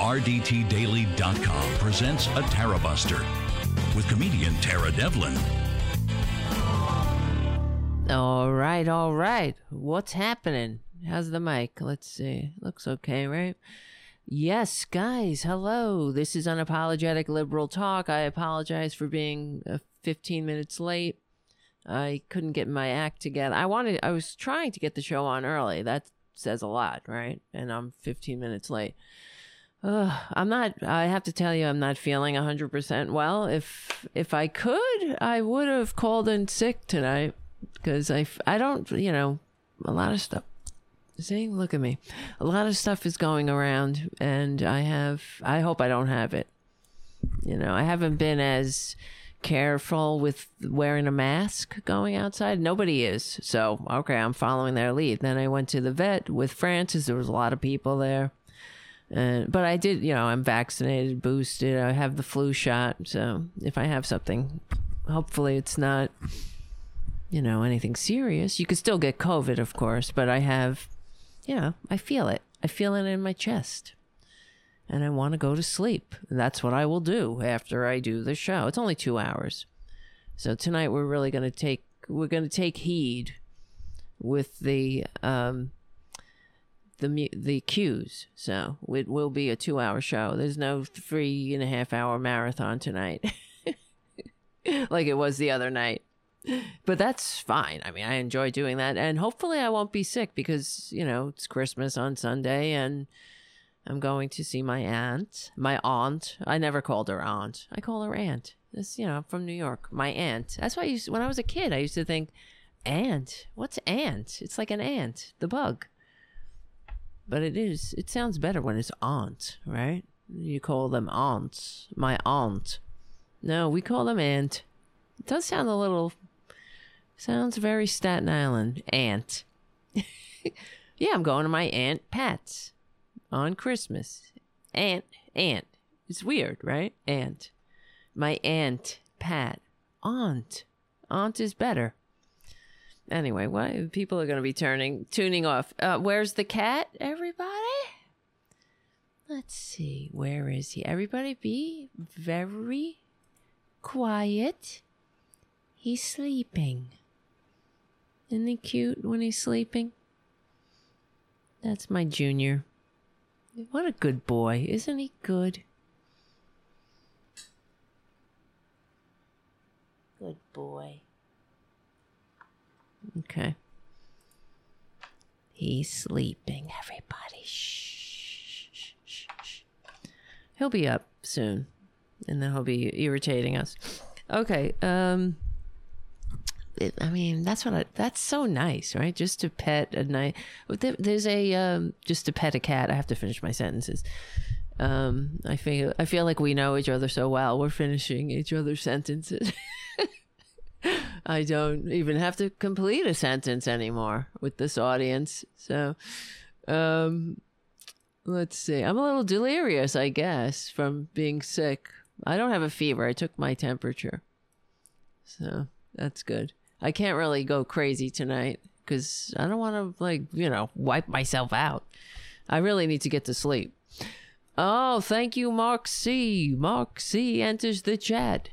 RDTDaily.com presents a Tara Buster with comedian Tara Devlin. All right, all right. What's happening? How's the mic? Let's see. Looks okay, right? Yes, guys, hello. This is Unapologetic Liberal Talk. I apologize for being uh, 15 minutes late. I couldn't get my act together. I wanted, I was trying to get the show on early. That says a lot, right? And I'm 15 minutes late. Uh, I'm not. I have to tell you, I'm not feeling 100% well. If if I could, I would have called in sick tonight because I I don't. You know, a lot of stuff. See, look at me. A lot of stuff is going around, and I have. I hope I don't have it. You know, I haven't been as careful with wearing a mask going outside. Nobody is. So, okay, I'm following their lead. Then I went to the vet with Francis. There was a lot of people there. And, but I did, you know, I'm vaccinated, boosted. I have the flu shot. So if I have something, hopefully it's not, you know, anything serious. You could still get COVID, of course, but I have, you know, I feel it. I feel it in my chest. And I want to go to sleep. That's what I will do after I do the show. It's only two hours. So tonight we're really going to take, we're going to take heed with the, um, the the cues. So it will be a two hour show. There's no three and a half hour marathon tonight, like it was the other night. But that's fine. I mean, I enjoy doing that, and hopefully, I won't be sick because you know it's Christmas on Sunday, and I'm going to see my aunt. My aunt. I never called her aunt. I call her aunt. This, you know, I'm from New York. My aunt. That's why I used when I was a kid. I used to think, aunt. What's aunt? It's like an ant, the bug but it is it sounds better when it's aunt right? You call them aunts my aunt. No we call them aunt. It does sound a little sounds very staten island aunt. Yeah i'm going to my aunt pat's on christmas. Aunt aunt. It's weird right? Aunt. My aunt pat. Aunt. Aunt is better Anyway, why people are going to be turning tuning off. Uh, where's the cat, everybody? Let's see. Where is he? Everybody be very quiet. He's sleeping. Isn't he cute when he's sleeping? That's my junior. What a good boy. Isn't he good? Good boy. Okay. He's sleeping, everybody. Shh, shh, shh, shh. He'll be up soon, and then he'll be irritating us. Okay. Um. It, I mean, that's what I, that's so nice, right? Just to pet a night. There's a um, just to pet a cat. I have to finish my sentences. Um, I feel I feel like we know each other so well. We're finishing each other's sentences. I don't even have to complete a sentence anymore with this audience. So, um, let's see. I'm a little delirious, I guess, from being sick. I don't have a fever. I took my temperature. So, that's good. I can't really go crazy tonight because I don't want to, like, you know, wipe myself out. I really need to get to sleep. Oh, thank you, Mark C. Mark C enters the chat.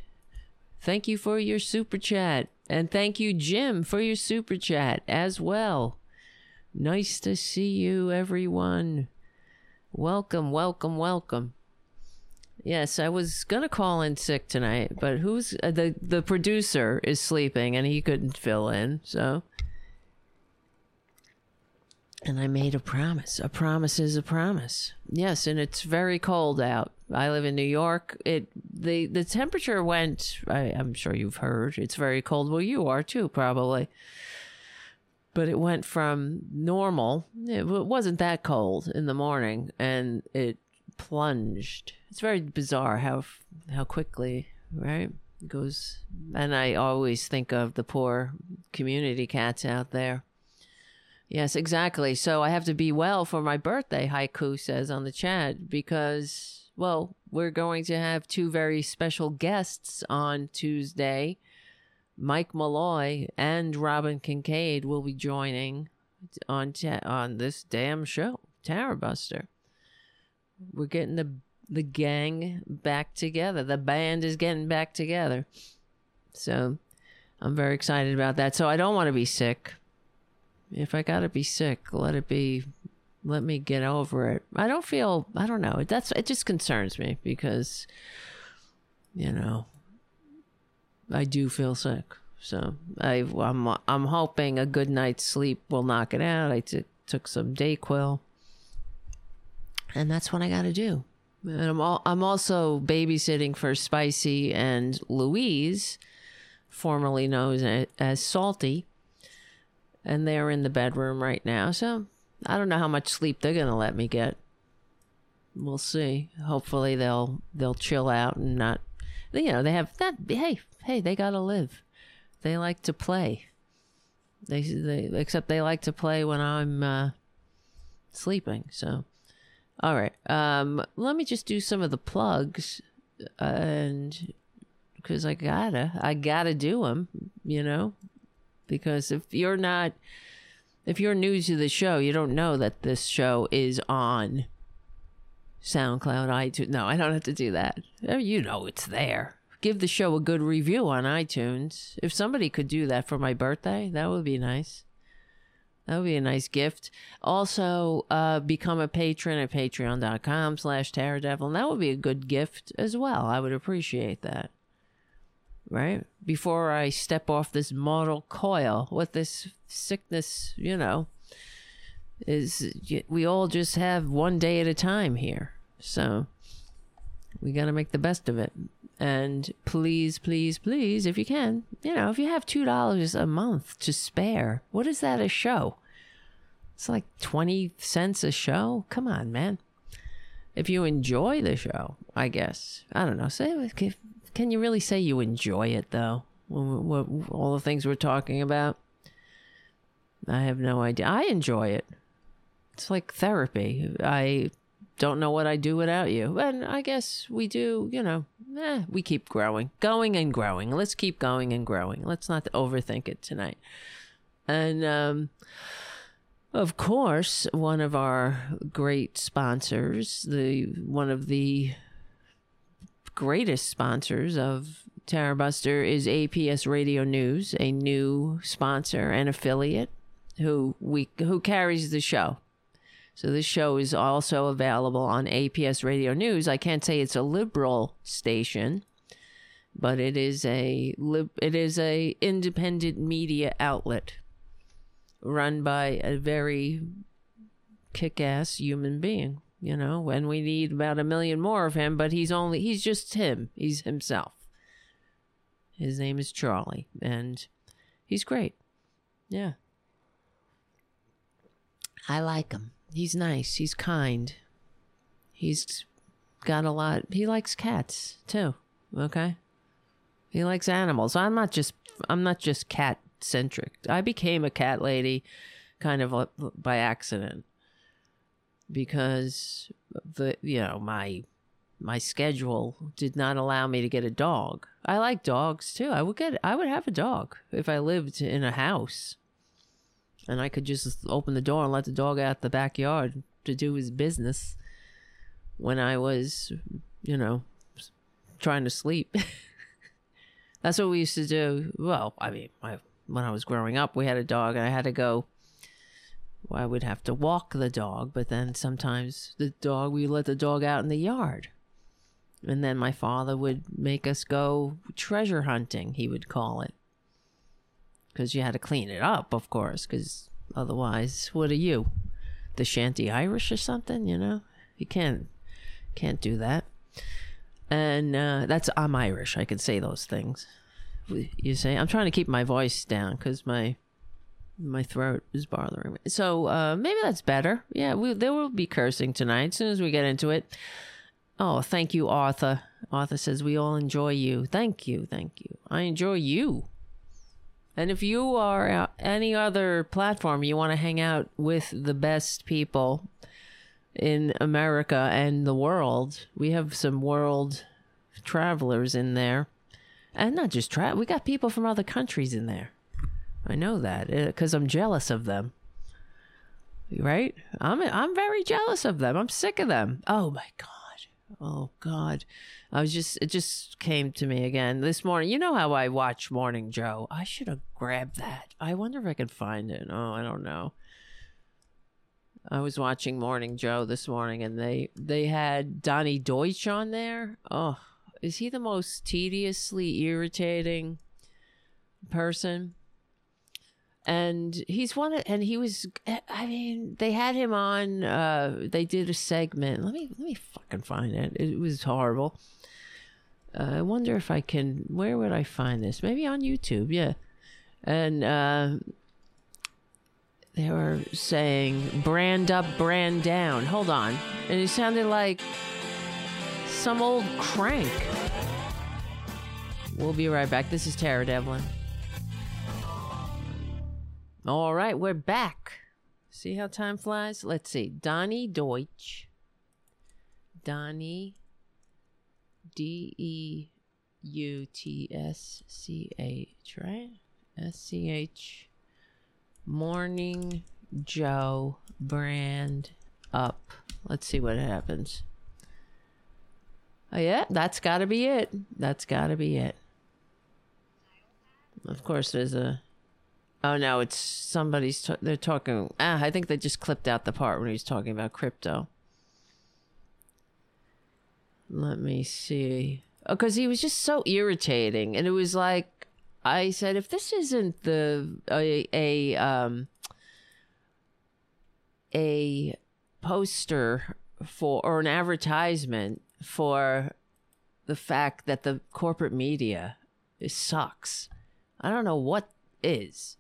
Thank you for your super chat. And thank you, Jim, for your super chat as well. Nice to see you, everyone. Welcome, welcome, welcome. Yes, I was gonna call in sick tonight, but who's uh, the the producer is sleeping and he couldn't fill in, so and I made a promise. A promise is a promise. Yes, and it's very cold out. I live in New York. It the the temperature went. I, I'm sure you've heard. It's very cold. Well, you are too, probably. But it went from normal. It wasn't that cold in the morning, and it plunged. It's very bizarre how how quickly right it goes. And I always think of the poor community cats out there Yes, exactly. So I have to be well for my birthday, Haiku says on the chat, because, well, we're going to have two very special guests on Tuesday. Mike Malloy and Robin Kincaid will be joining on ta- on this damn show, Tara Buster. we're getting the the gang back together. The band is getting back together. So I'm very excited about that. So I don't want to be sick. If I got to be sick, let it be let me get over it. I don't feel I don't know. That's it just concerns me because you know I do feel sick. So I I'm I'm hoping a good night's sleep will knock it out. I t- took some Dayquil. And that's what I got to do. And I'm all, I'm also babysitting for Spicy and Louise, formerly known as Salty. And they're in the bedroom right now. So I don't know how much sleep they're going to let me get. We'll see. Hopefully they'll they'll chill out and not you know, they have that hey, hey, they got to live. They like to play. They they except they like to play when I'm uh, sleeping. So all right. Um, let me just do some of the plugs, and because I gotta, I gotta do them. You know, because if you're not, if you're new to the show, you don't know that this show is on SoundCloud, iTunes. No, I don't have to do that. Oh, you know it's there. Give the show a good review on iTunes. If somebody could do that for my birthday, that would be nice. That would be a nice gift. Also, uh, become a patron at patreon.com slash taradevlin. And that would be a good gift as well. I would appreciate that. Right? Before I step off this mortal coil with this sickness, you know, is we all just have one day at a time here. So we got to make the best of it. And please, please, please, if you can, you know, if you have $2 a month to spare, what is that a show? It's like 20 cents a show. Come on, man. If you enjoy the show, I guess. I don't know. Say, can you really say you enjoy it, though? All the things we're talking about? I have no idea. I enjoy it. It's like therapy. I don't know what I'd do without you. And I guess we do, you know, eh, we keep growing, going and growing. Let's keep going and growing. Let's not overthink it tonight. And, um, of course, one of our great sponsors, the one of the greatest sponsors of Buster is APS Radio News, a new sponsor and affiliate who we who carries the show. So this show is also available on APS Radio News. I can't say it's a liberal station, but it is a it is a independent media outlet run by a very kick-ass human being, you know, and we need about a million more of him, but he's only he's just him. He's himself. His name is Charlie and he's great. Yeah. I like him. He's nice. He's kind. He's got a lot. He likes cats too. Okay. He likes animals. I'm not just. I'm not just cat centric. I became a cat lady, kind of uh, by accident, because the you know my my schedule did not allow me to get a dog. I like dogs too. I would get. I would have a dog if I lived in a house and I could just open the door and let the dog out the backyard to do his business when I was, you know, trying to sleep. That's what we used to do. Well, I mean, I, when I was growing up, we had a dog, and I had to go. I would have to walk the dog, but then sometimes the dog, we let the dog out in the yard. And then my father would make us go treasure hunting, he would call it because you had to clean it up, of course, because otherwise, what are you, the Shanty Irish or something? You know, you can't can't do that. And uh, that's I'm Irish. I can say those things. You say I'm trying to keep my voice down because my my throat is bothering me. So uh, maybe that's better. Yeah, we there will be cursing tonight as soon as we get into it. Oh, thank you, Arthur. Arthur says we all enjoy you. Thank you, thank you. I enjoy you. And if you are any other platform you want to hang out with the best people in America and the world, we have some world travelers in there. And not just travel, we got people from other countries in there. I know that because uh, I'm jealous of them. right? I'm I'm very jealous of them. I'm sick of them. Oh my god. Oh god. I was just it just came to me again this morning. You know how I watch Morning Joe? I should have grabbed that. I wonder if I can find it. Oh, I don't know. I was watching Morning Joe this morning and they they had Donny Deutsch on there. Oh, is he the most tediously irritating person? And he's one of, and he was i mean they had him on uh they did a segment. Let me let me fucking find it. It was horrible. Uh, i wonder if i can where would i find this? Maybe on youtube yeah. And uh they were saying brand up brand down. Hold on. And it sounded like some old crank. We'll be right back. This is tara devlin all right, we're back. See how time flies? Let's see. Donny Deutsch. Donny D E U T S C H, right? S C H. Morning Joe brand up. Let's see what happens. Oh, yeah, that's got to be it. That's got to be it. Of course, there's a Oh no, it's somebody's. T- they're talking. Ah, I think they just clipped out the part when he was talking about crypto. Let me see. Because oh, he was just so irritating, and it was like I said, if this isn't the a a um a poster for or an advertisement for the fact that the corporate media sucks. I don't know what is.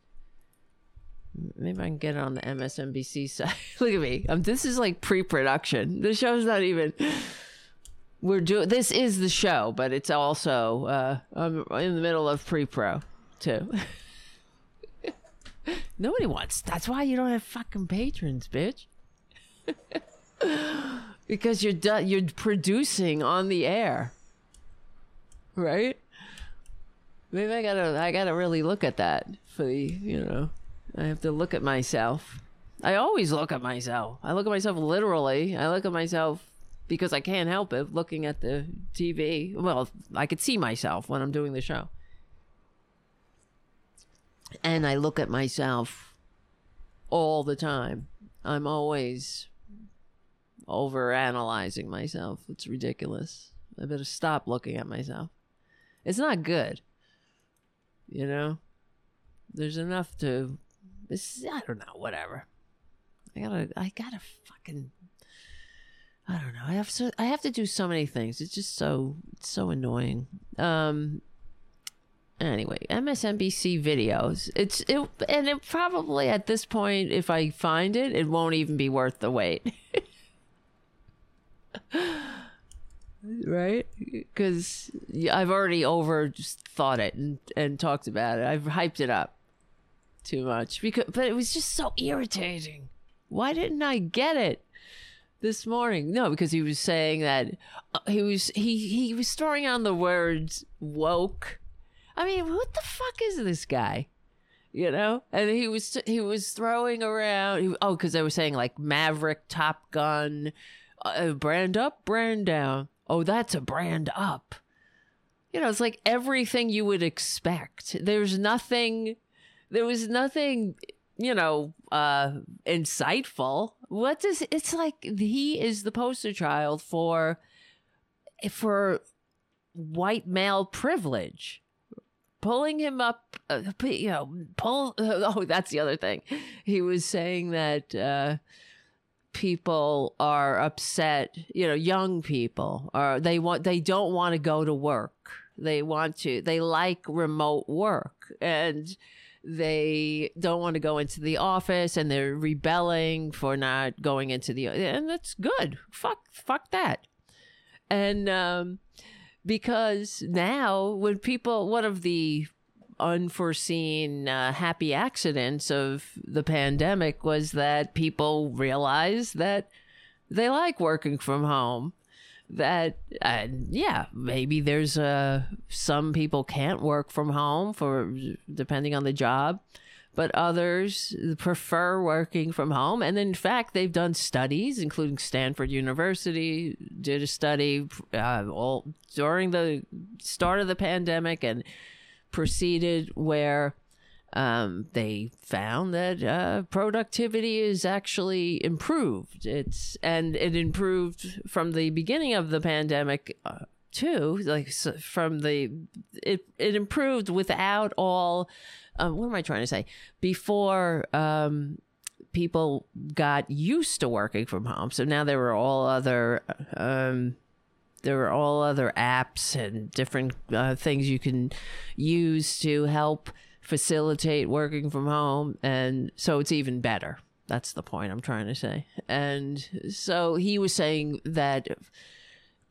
Maybe I can get it on the MSNBC side. Look at me. Um, this is like pre-production. The show's not even. We're doing. This is the show, but it's also uh, I'm in the middle of pre-pro too. Nobody wants. That's why you don't have fucking patrons, bitch. because you're you're producing on the air, right? Maybe I gotta I gotta really look at that for the you know I have to look at myself. I always look at myself. I look at myself literally. I look at myself because I can't help it looking at the TV. Well, I could see myself when I'm doing the show. And I look at myself all the time. I'm always over analyzing myself. It's ridiculous. I better stop looking at myself. It's not good. You know? There's enough to this I don't know, whatever. I gotta I gotta fucking I don't know. I have so I have to do so many things. It's just so it's so annoying. Um anyway, MSNBC videos. It's it and it probably at this point if I find it, it won't even be worth the wait. right? Cuz I've already over thought it and and talked about it. I've hyped it up too much because but it was just so irritating. Why didn't I get it this morning? No, because he was saying that uh, he was he he was throwing on the words woke. I mean, what the fuck is this guy? You know, and he was he was throwing around. He, oh, because they were saying like Maverick, Top Gun, uh, brand up, brand down. Oh, that's a brand up. You know, it's like everything you would expect. There's nothing there was nothing, you know, uh, insightful. What does it's like? He is the poster child for for white male privilege. Pulling him up, uh, you know, pull. Oh, that's the other thing. He was saying that uh, people are upset. You know, young people are they want they don't want to go to work. They want to. They like remote work and they don't want to go into the office and they're rebelling for not going into the and that's good. Fuck fuck that. And um because now when people one of the unforeseen uh, happy accidents of the pandemic was that people realized that they like working from home that uh, yeah maybe there's uh some people can't work from home for depending on the job but others prefer working from home. And in fact, they've done studies, including Stanford University did a study uh, all during the start of the pandemic and proceeded where um, they found that uh, productivity is actually improved. It's and it improved from the beginning of the pandemic. Uh, too like so from the it it improved without all um, what am I trying to say? Before um, people got used to working from home, so now there were all other um, there were all other apps and different uh, things you can use to help facilitate working from home, and so it's even better. That's the point I'm trying to say. And so he was saying that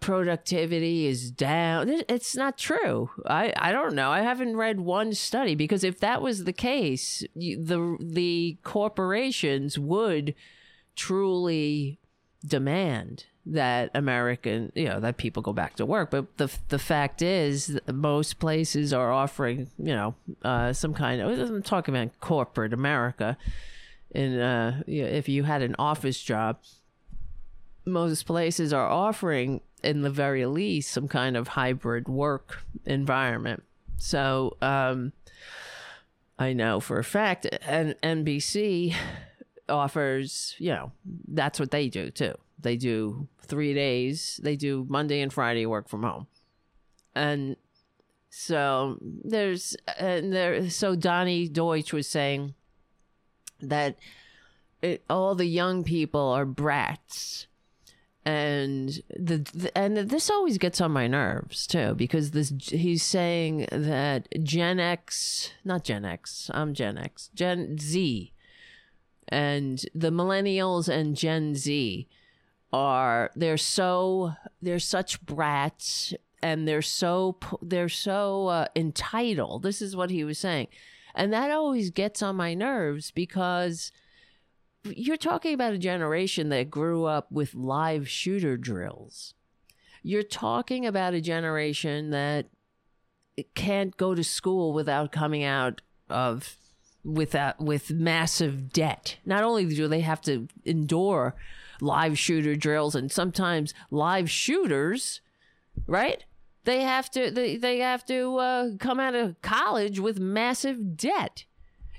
productivity is down. It's not true. I, I don't know. I haven't read one study because if that was the case, the the corporations would truly demand that American, you know, that people go back to work. But the the fact is, most places are offering, you know, uh, some kind of. I'm talking about corporate America. And uh, if you had an office job, most places are offering in the very least some kind of hybrid work environment. So um, I know for a fact, and NBC offers, you know, that's what they do too. They do three days. They do Monday and Friday work from home, and so there's and there. So Donny Deutsch was saying that it, all the young people are brats and the, the, and this always gets on my nerves too because this he's saying that Gen X, not Gen X, I'm Gen X, Gen Z, and the millennials and Gen Z are they're so they're such brats and they're so they're so uh, entitled. This is what he was saying, and that always gets on my nerves because you're talking about a generation that grew up with live shooter drills. You're talking about a generation that can't go to school without coming out of without with massive debt. Not only do they have to endure live shooter drills and sometimes live shooters, right? They have to they, they have to uh, come out of college with massive debt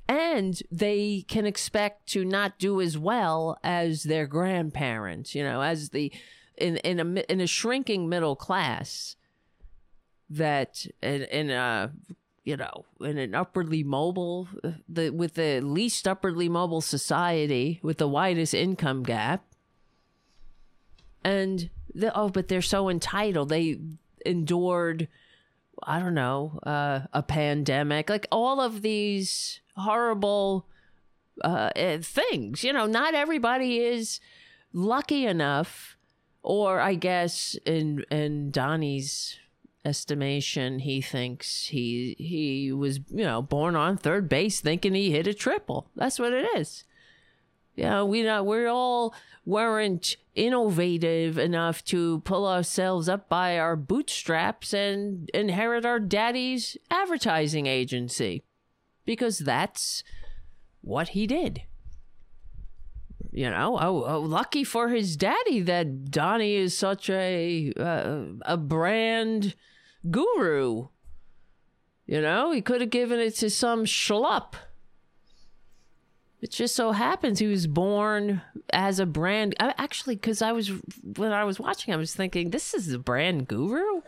and they can expect to not do as well as their grandparents you know as the in in a in a shrinking middle class that in, in a you know in an upwardly mobile the with the least upwardly mobile society with the widest income gap and the, oh but they're so entitled they endured i don't know uh, a pandemic like all of these horrible uh, eh, things. You know, not everybody is lucky enough, or I guess in in Donny's estimation, he thinks he he was you know born on third base thinking he hit a triple. That's what it is. Yeah, you know, we not we're all weren't innovative enough to pull ourselves up by our bootstraps and inherit our daddy's advertising agency because that's what he did. You know, oh, oh, lucky for his daddy that Donny is such a uh, a brand guru. You know, he could have given it to some schlup. It just so happens he was born as a brand. Uh, actually, because I was when I was watching, I was thinking, this is a brand guru.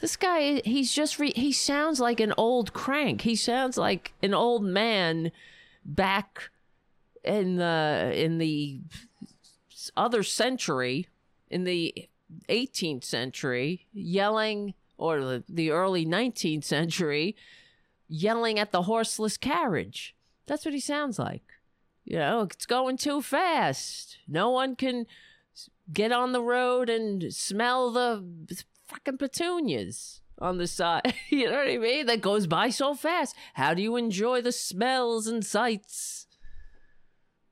This guy, he's just, re- he sounds like an old crank. He sounds like an old man back in the, in the other century, in the 18th century, yelling, or the, the early 19th century, yelling at the horseless carriage. That's what he sounds like. You know, it's going too fast. No one can get on the road and smell the fucking petunias on the side. you know what I mean? That goes by so fast. How do you enjoy the smells and sights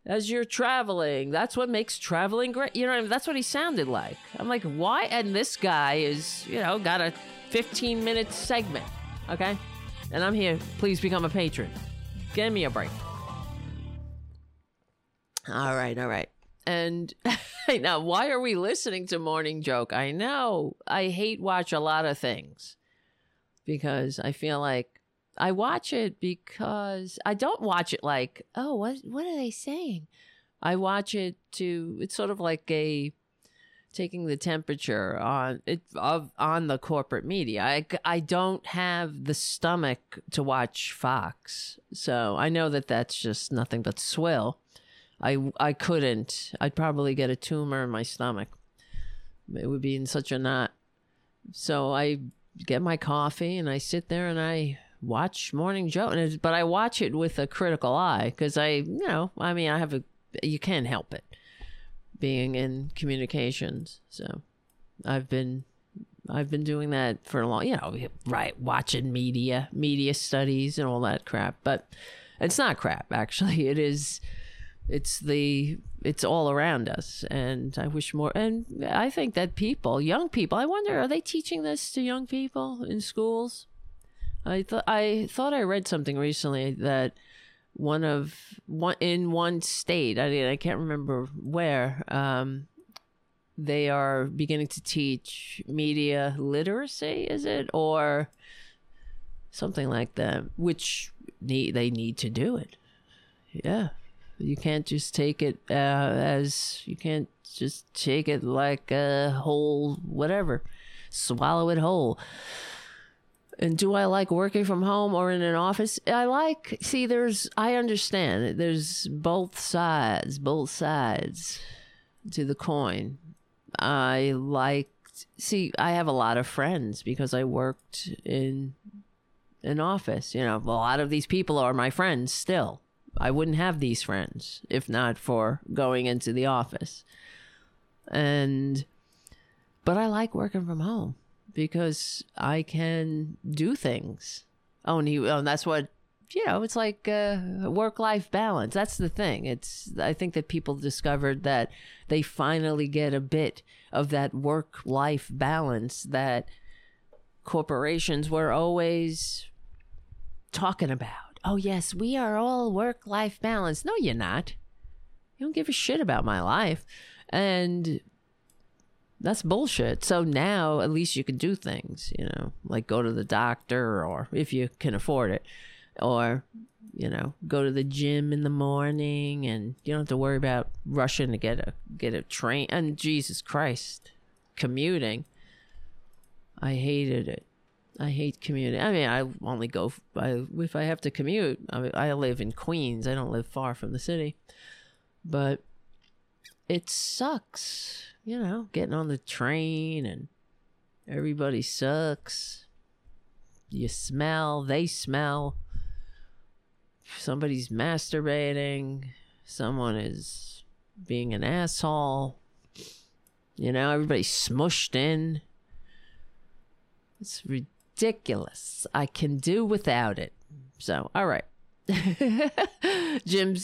as you're traveling? That's what makes traveling great. You know, what I mean? that's what he sounded like. I'm like, why? And this guy is, you know, got a 15 minute segment. Okay. And I'm here. Please become a patron. Give me a break. All right, all right. And now, why are we listening to Morning Joke? I know I hate watch a lot of things because I feel like I watch it because I don't watch it like, oh, what what are they saying? I watch it to it's sort of like a taking the temperature on it of on the corporate media. I, I don't have the stomach to watch Fox, so I know that that's just nothing but swill. I I couldn't. I'd probably get a tumor in my stomach. It would be in such a knot. So I get my coffee and I sit there and I watch Morning Joe. And but I watch it with a critical eye because I, you know, I mean, I have a. You can't help it being in communications. So I've been I've been doing that for a long, you know, right, watching media, media studies and all that crap. But it's not crap actually. It is it's the it's all around us and I wish more and I think that people, young people, I wonder are they teaching this to young people in schools? I thought I thought I read something recently that one of one in one state. I mean, I can't remember where. Um, they are beginning to teach media literacy. Is it or something like that? Which need they need to do it? Yeah, you can't just take it uh, as you can't just take it like a whole whatever, swallow it whole. And do I like working from home or in an office? I like, see, there's, I understand there's both sides, both sides to the coin. I like, see, I have a lot of friends because I worked in an office. You know, a lot of these people are my friends still. I wouldn't have these friends if not for going into the office. And, but I like working from home because I can do things. Oh, and he, oh, and that's what you know. It's like uh, work life balance. That's the thing. It's I think that people discovered that they finally get a bit of that work life balance that corporations were always talking about. Oh yes, we are all work life balance. No, you're not. You don't give a shit about my life. And that's bullshit. So now at least you can do things, you know, like go to the doctor or if you can afford it, or, you know, go to the gym in the morning and you don't have to worry about rushing to get a get a train and Jesus Christ, commuting. I hated it. I hate commuting. I mean, I only go I, if I have to commute. I, mean, I live in Queens. I don't live far from the city, but it sucks you know, getting on the train and everybody sucks. You smell, they smell. Somebody's masturbating. Someone is being an asshole. You know, everybody's smushed in. It's ridiculous. I can do without it. So, all right. Jim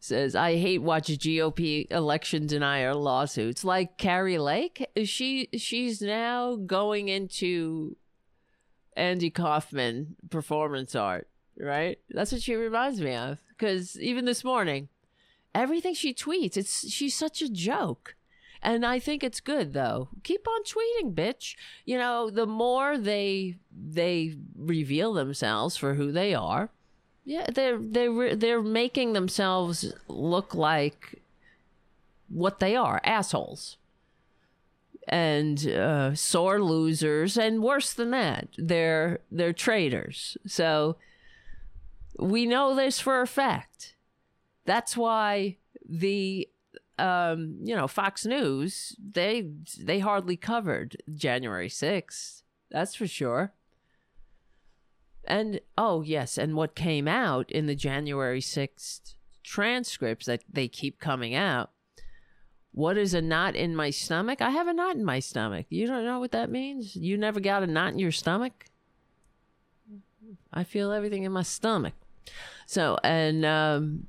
says, I hate watching GOP election denier lawsuits. Like Kari Lake, she she's now going into Andy Kaufman performance art, right? That's what she reminds me of. Because even this morning, everything she tweets, it's she's such a joke. And I think it's good though. Keep on tweeting, bitch. You know, the more they they reveal themselves for who they are, yeah, they're they're they're making themselves look like what they are, assholes. And uh, sore losers, and worse than that, they're they're traitors. So we know this for a fact. That's why the um, you know Fox News they they hardly covered January sixth. That's for sure. And oh, yes, and what came out in the January 6th transcripts that they keep coming out. What is a knot in my stomach? I have a knot in my stomach. You don't know what that means? You never got a knot in your stomach? I feel everything in my stomach. So, and um,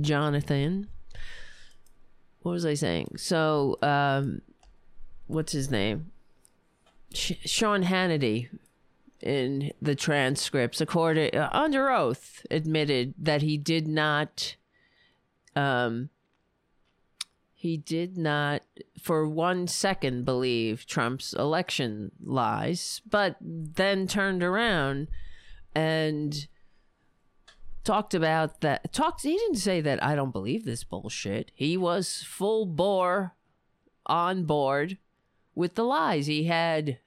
Jonathan, what was I saying? So, um, what's his name? Sh- Sean Hannity in the transcripts, according uh, under oath, admitted that he did not. Um, he did not, for one second, believe Trump's election lies, but then turned around and talked about that. Talked. He didn't say that I don't believe this bullshit. He was full bore on board with the lies. He had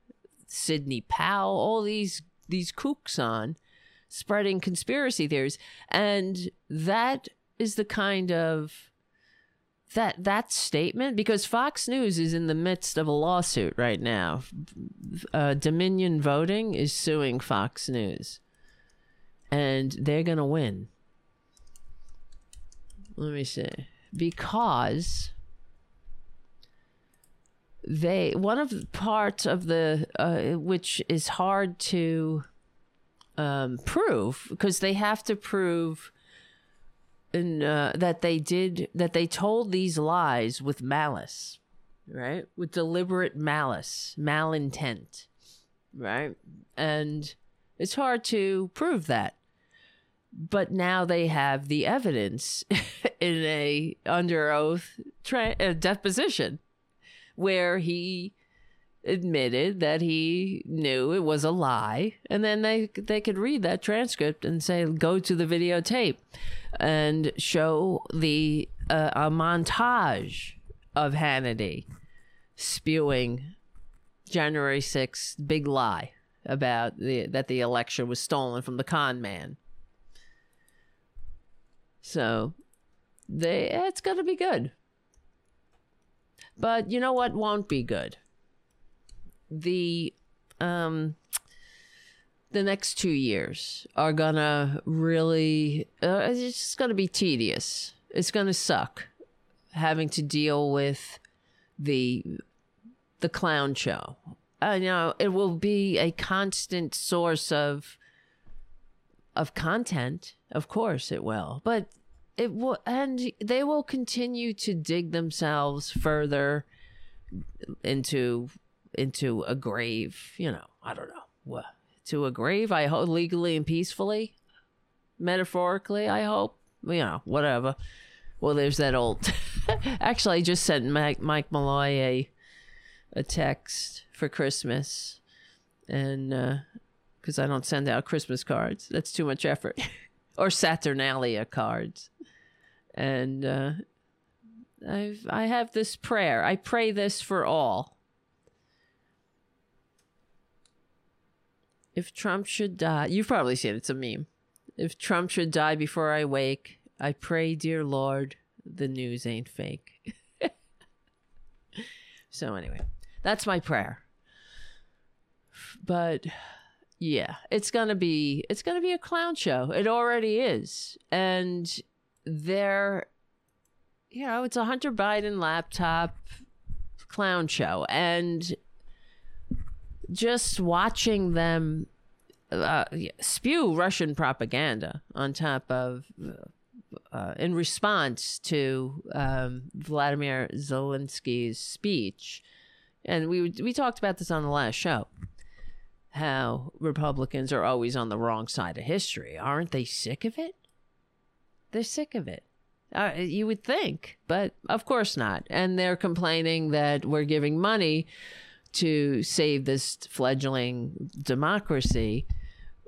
Sidney Powell, all these these kooks on spreading conspiracy theories, and that is the kind of that that statement because Fox News is in the midst of a lawsuit right now. Uh, Dominion Voting is suing Fox News, and they're gonna win. Let me see because they one of the parts of the uh, which is hard to um, prove because they have to prove in, uh, that they did that they told these lies with malice, right? With deliberate malice, malintent, right? And it's hard to prove that. But now they have the evidence in a under oath tra- uh, deposition where he admitted that he knew it was a lie and then they they could read that transcript and say go to the videotape and show the uh, a montage of Hannity spewing January 6th big lie about the that the election was stolen from the con man. So they it's going to be good. But you know what won't be good? The um the next two years are gonna really uh, it's just gonna be tedious it's gonna suck having to deal with the the clown show uh, you know it will be a constant source of of content of course it will but it will and they will continue to dig themselves further into into a grave you know i don't know what to a grave. I hope legally and peacefully, metaphorically. I hope you know whatever. Well, there's that old. Actually, I just sent Mike Mike Malloy a a text for Christmas, and because uh, I don't send out Christmas cards, that's too much effort, or Saturnalia cards, and uh, I've I have this prayer. I pray this for all if Trump should die, you've probably seen it, it's a meme. If Trump should die before I wake, I pray, dear Lord, the news ain't fake. so, anyway, that's my prayer. But yeah, it's gonna be it's gonna be a clown show. It already is, and there, you know, it's a Hunter Biden laptop clown show, and just watching them uh, spew Russian propaganda on top of, uh, in response to um, Vladimir Zelensky's speech, and we we talked about this on the last show. How Republicans are always on the wrong side of history. Aren't they sick of it? They're sick of it. Uh, you would think, but of course not. And they're complaining that we're giving money to save this fledgling democracy.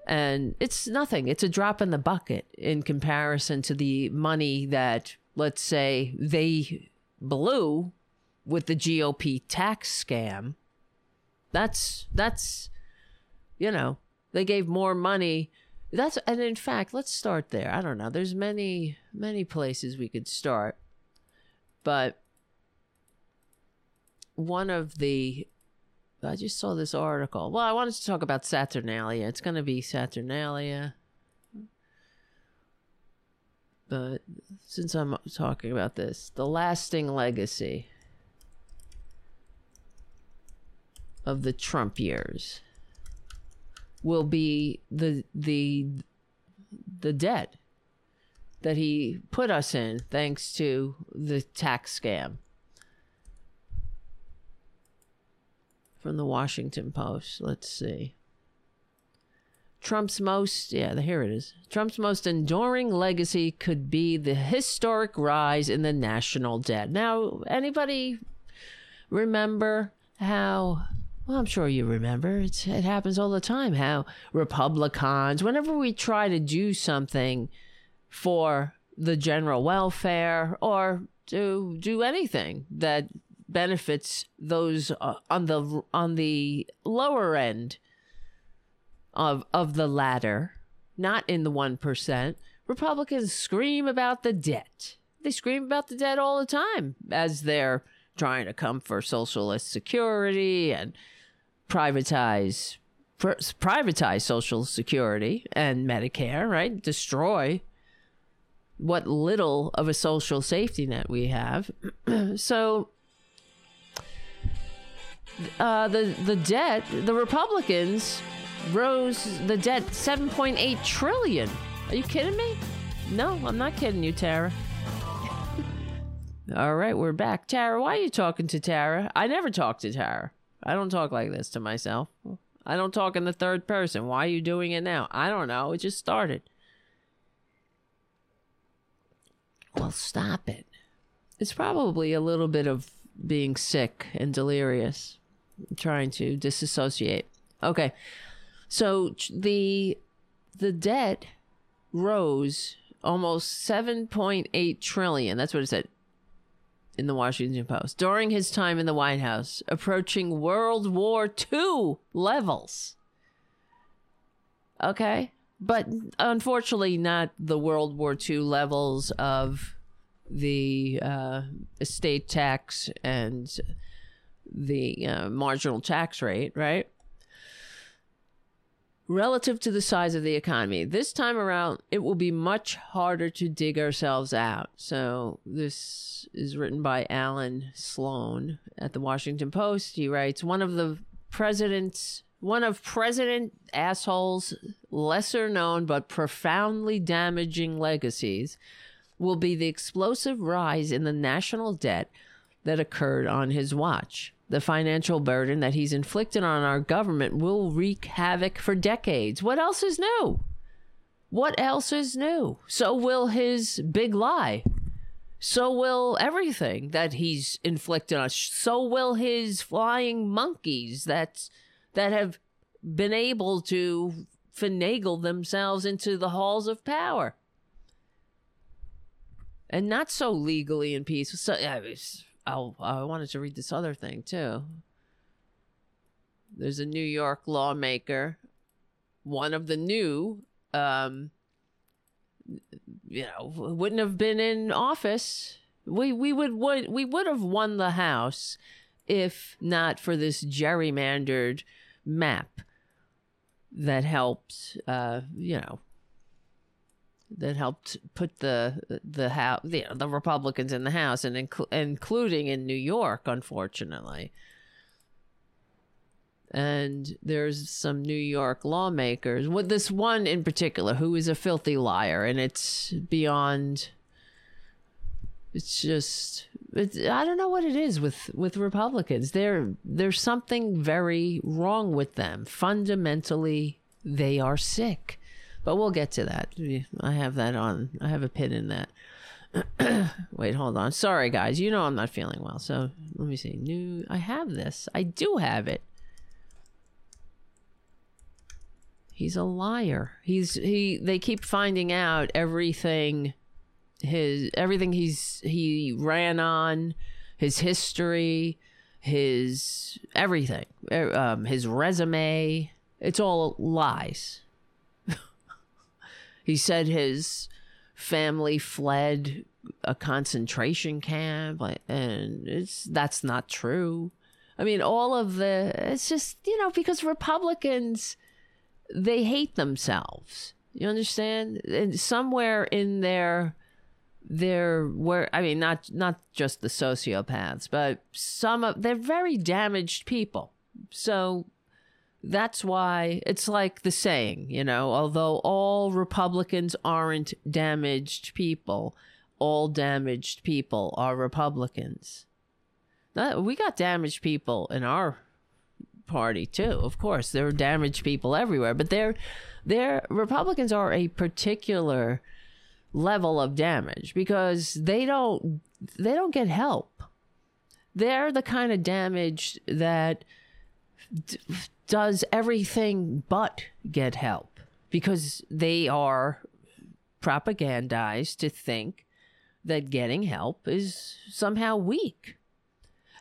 And it's nothing. It's a drop in the bucket in comparison to the money that, let's say, they blew with the GOP tax scam. That's, that's, you know, they gave more money. That's, and in fact, let's start there. I don't know. There's many, many places we could start. But one of the I just saw this article. Well, I wanted to talk about Saturnalia. It's going to be Saturnalia. But since I'm talking about this, the lasting legacy of the Trump years will be the the the debt that he put us in thanks to the tax scam. from the Washington Post. Let's see. Trump's most, yeah, here it is. Trump's most enduring legacy could be the historic rise in the national debt. Now, anybody remember how? Well, I'm sure you remember. It's, it happens all the time. How Republicans, whenever we try to do something for the general welfare or to do anything that benefits those uh, on the on the lower end of of the ladder, not in the 1%. Republicans scream about the debt. They scream about the debt all the time as they're trying to come for socialist security and privatize privatize social security and Medicare, right? Destroy what little of a social safety net we have. so uh, the the debt, the Republicans rose the debt 7.8 trillion. Are you kidding me? No, I'm not kidding you, Tara. All right, we're back. Tara, why are you talking to Tara? I never talk to Tara. I don't talk like this to myself. I don't talk in the third person. Why are you doing it now? I don't know. It just started. Well, stop it. It's probably a little bit of being sick and delirious, trying to disassociate. Okay. So the the debt rose almost 7.8 trillion. That's what it said in the Washington Post during his time in the White House, approaching World War II levels. Okay? But unfortunately, not the World War II levels of the uh, estate tax and the uh, marginal tax rate, right? Relative to the size of the economy. This time around, it will be much harder to dig ourselves out. So, this is written by Allan Sloan at the Washington Post. He writes One of the president's one of President Asshole's lesser known but profoundly damaging legacies will be the explosive rise in the national debt that occurred on his watch. The financial burden that he's inflicted on our government will wreak havoc for decades. What else is new? What else is new? So will his big lie. So will everything that he's inflicted on us. So will his flying monkeys that that have been able to finagle themselves into the halls of power. And not so legally and peaceful. So, yeah, oh, I wanted to read this other thing too. There's a New York lawmaker, one of the new, um, you know, wouldn't have been in office. We we would, would we would have won the House if not for this gerrymandered map that helped, uh, you know, that helped put the the house the, the Republicans in the House and inc- including in New York, unfortunately. And there's some New York lawmakers, with this one in particular, who is a filthy liar, and it's beyond. It's just, it's, I don't know what it is with with Republicans. There, there's something very wrong with them. Fundamentally, they are sick but we'll get to that. I have that on. I have a pin in that. Wait, hold on. Sorry, guys. You know I'm not feeling well. So let me see. New. I have this. I do have it. He's a liar. He's he. They keep finding out everything. His everything he's he ran on, his history, his everything, er, um, his resume. It's all lies. He said his family fled a concentration camp, and it's that's not true. I mean, all of the it's just you know because Republicans they hate themselves. You understand? And somewhere in their their where I mean not not just the sociopaths, but some of they're very damaged people. So that's why it's like the saying, you know, although all Republicans aren't damaged people, all damaged people are Republicans. we got damaged people in our party too. Of course, there are damaged people everywhere, but they're they're Republicans are a particular level of damage because they don't they don't get help. They're the kind of damage that does everything but get help because they are propagandized to think that getting help is somehow weak.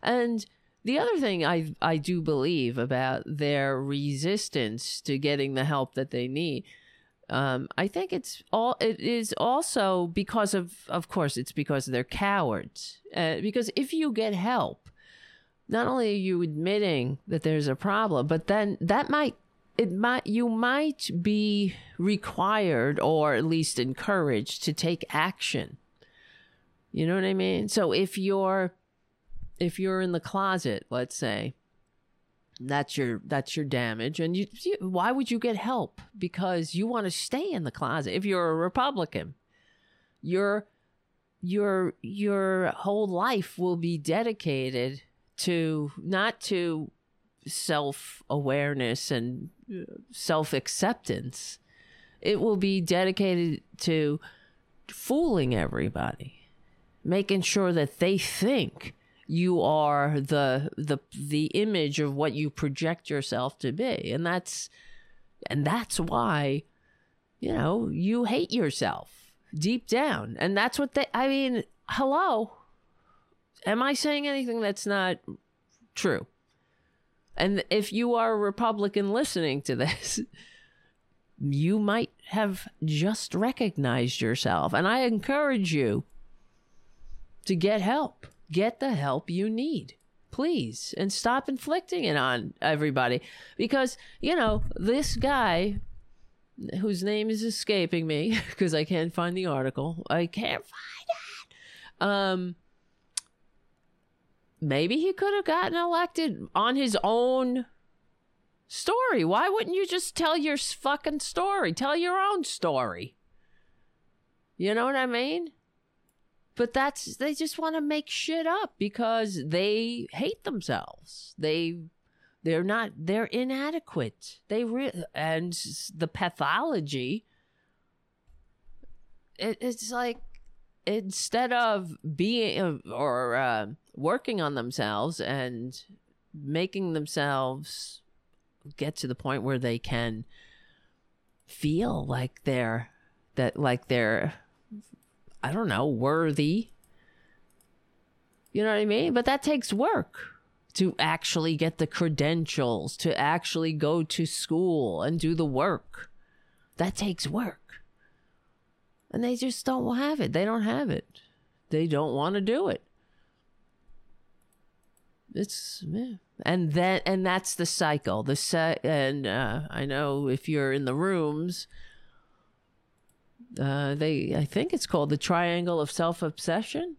And the other thing I I do believe about their resistance to getting the help that they need, um, I think it's all it is also because of of course it's because they're cowards. Uh, because if you get help, not only are you admitting that there's a problem, but then that might it might you might be required or at least encouraged to take action. You know what I mean? So if you're if you're in the closet, let's say, that's your that's your damage and you, you why would you get help because you want to stay in the closet if you're a republican your your your whole life will be dedicated to not to self-awareness and uh, self-acceptance. It will be dedicated to fooling everybody making sure that they think you are the the the image of what you project yourself to be. And that's and that's why you know you hate yourself deep down. And that's what they i mean hello am i saying anything that's not true? And if you are a republican listening to this you might have just recognized yourself. And i encourage you to get help. Get the help you need please. And stop inflicting it on everybody. Because you know this guy whose name is escaping me because i can't find the article i can't find it. Um maybe he could have gotten elected on his own story. Why wouldn't you just tell your fucking story? Tell your own story. You know what i mean? But that's they just want to make shit up because they hate themselves. They they're not they're inadequate. They re- and the pathology it, it's like instead of being or uh, working on themselves and making themselves get to the point where they can feel like they're that like they're I don't know, worthy. You know what I mean? But that takes work to actually get the credentials, to actually go to school and do the work. That takes work. And they just don't have it. They don't have it. They don't want to do it. It's yeah. and then and that's the cycle. The and uh, I know if you're in the rooms, uh, they I think it's called the triangle of self obsession.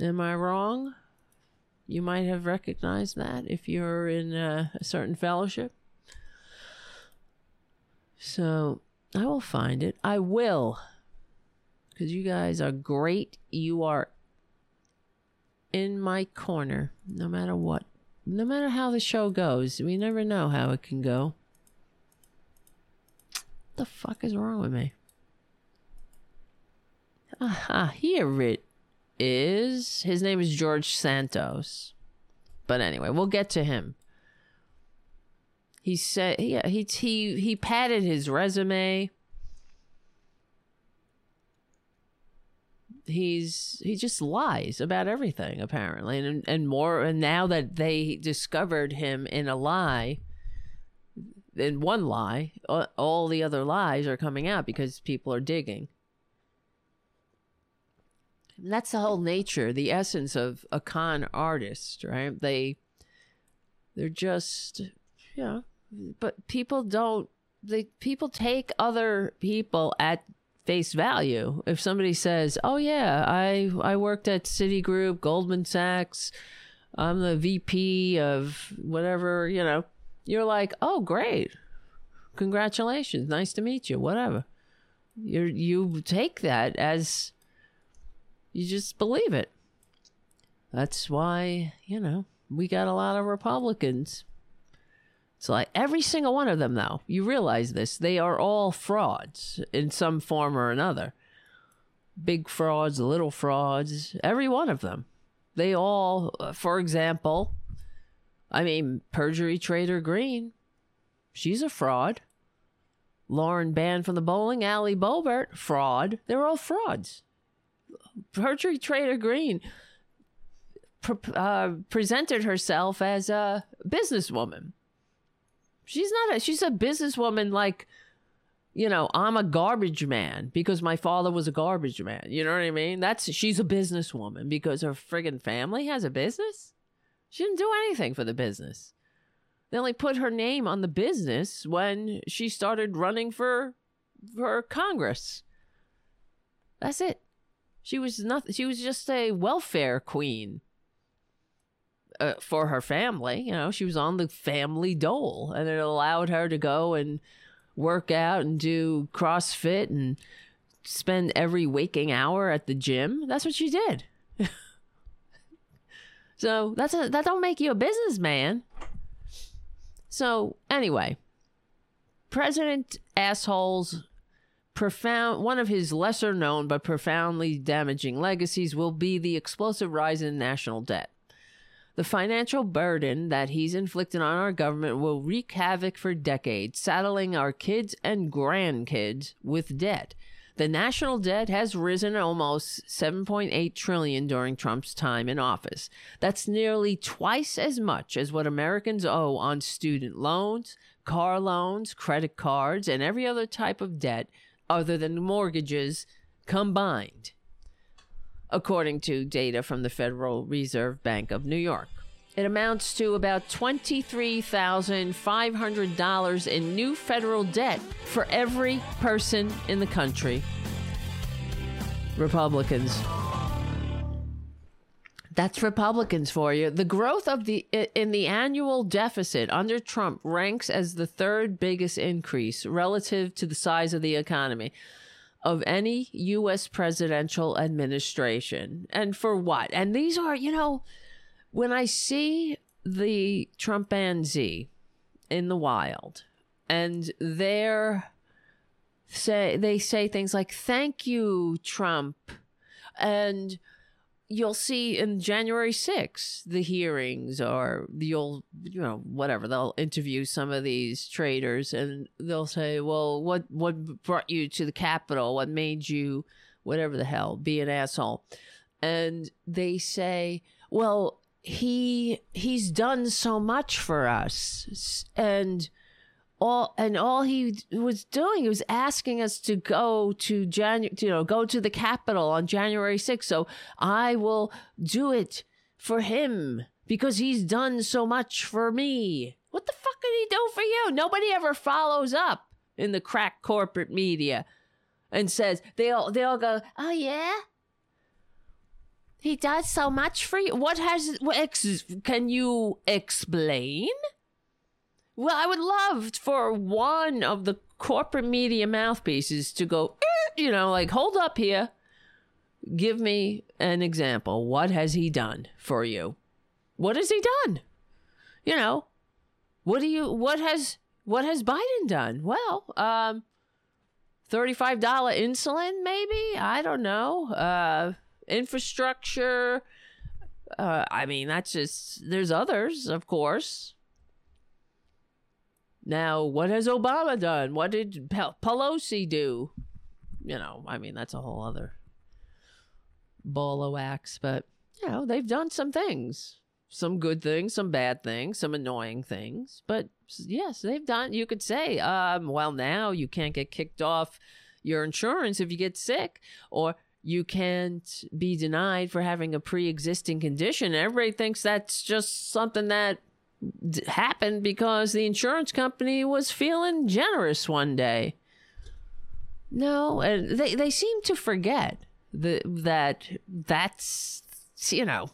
Am I wrong? You might have recognized that if you're in a, a certain fellowship. So I will find it. I will. Because you guys are great. You are in my corner, no matter what. No matter how the show goes. We never know how it can go What the fuck is wrong with me? Aha, here it is. His name is George Santos. But anyway, we'll get to him. He said, yeah, he he he padded his resume. He's he just lies about everything apparently, and and more. And now that they discovered him in a lie, in one lie, all the other lies are coming out because people are digging. And that's the whole nature, the essence of a con artist, right? They they're just know, but people don't they people take other people at face value. If somebody says, "Oh yeah, I I worked at Citigroup, Goldman Sachs, I'm the VP of whatever," you know, you're like, oh, great. Congratulations. Nice to meet you. Whatever. You you take that as you just believe it. That's why, you know, we got a lot of Republicans. It's like every single one of them, though. You realize this. They are all frauds in some form or another. Big frauds, little frauds, every one of them. They all, uh, for example, I mean, perjury trader Greene, she's a fraud. Lauren Band from the bowling alley, Boebert, fraud. They're all frauds. Perjury trader Greene uh, presented herself as a businesswoman. She's not a she's a businesswoman like you know, I'm a garbage man because my father was a garbage man. You know what I mean? That's she's a businesswoman because her friggin' family has a business. She didn't do anything for the business. They only put her name on the business when she started running for for Congress. That's it. She was nothing. She was just a welfare queen uh, for her family. You know, she was on the family dole, and it allowed her to go and work out and do CrossFit and spend every waking hour at the gym. That's what she did. so that's a, that don't make you a businessman. So anyway, President assholes profound one of his lesser known but profoundly damaging legacies will be the explosive rise in national debt. The financial burden that he's inflicted on our government will wreak havoc for decades, saddling our kids and grandkids with debt. The national debt has risen almost 7.8 trillion during Trump's time in office. That's nearly twice as much as what Americans owe on student loans, car loans, credit cards, and every other type of debt other than mortgages combined according to data from the Federal Reserve Bank of New York. It amounts to about $23,500 in new federal debt for every person in the country. Republicans. That's Republicans for you. The growth of the in the annual deficit under Trump ranks as the third biggest increase relative to the size of the economy of any U.S. presidential administration. And for what? And these are, you know, when I see the Trumpanzee in the wild and they're say they say things like thank you trump and you'll see in January 6th the hearings or you'll you know whatever they'll interview some of these traders and they'll say well what what brought you to the capitol? What made you whatever the hell be an asshole? And they say well he he's done so much for us. And all and all he was doing he was asking us to go to Jan, you know go to the capitol on January 6th so I will do it for him because he's done so much for me. What the fuck did he do for you? Nobody ever follows up in the crack corporate media and says they all they all go oh yeah? He does so much for you. What has what ex, can you explain well, I would love for one of the corporate media mouthpieces to go, eh, you know, like, hold up here. Give me an example. What has he done for you? What has he done? You know, what do you, what has, what has Biden done? Well, um, $35 insulin, maybe? I don't know. Uh, infrastructure. Uh, I mean, that's just, there's others, of course. Now, what has Obama done? What did Pelosi do? You know, I mean, that's a whole other ball of wax, but, you know, they've done some things. Some good things, some bad things, some annoying things. But yes, they've done, you could say, um, well, now you can't get kicked off your insurance if you get sick, or you can't be denied for having a pre existing condition. Everybody thinks that's just something that happened because the insurance company was feeling generous one day. No, and they they seem to forget the, that that's you know.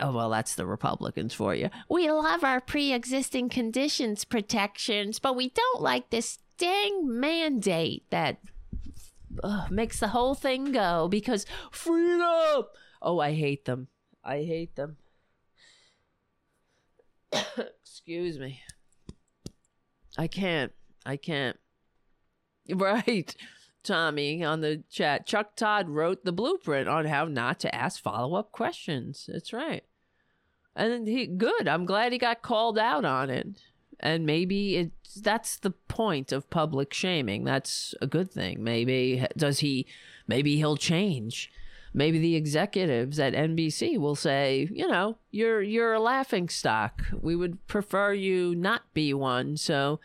oh well, that's the Republicans for you. We love our pre-existing conditions protections, but we don't like this dang mandate that uh, makes the whole thing go because freedom. Oh, I hate them. I hate them. Excuse me. I can't. I can't. Right. Tommy on the chat. Chuck Todd wrote the blueprint on how not to ask follow up questions. That's right. And he good. I'm glad he got called out on it. And maybe it's that's the point of public shaming. That's a good thing. Maybe does he maybe he'll change. Maybe the executives at NBC will say, you know, you're you're a laughing stock. We would prefer you not be one. So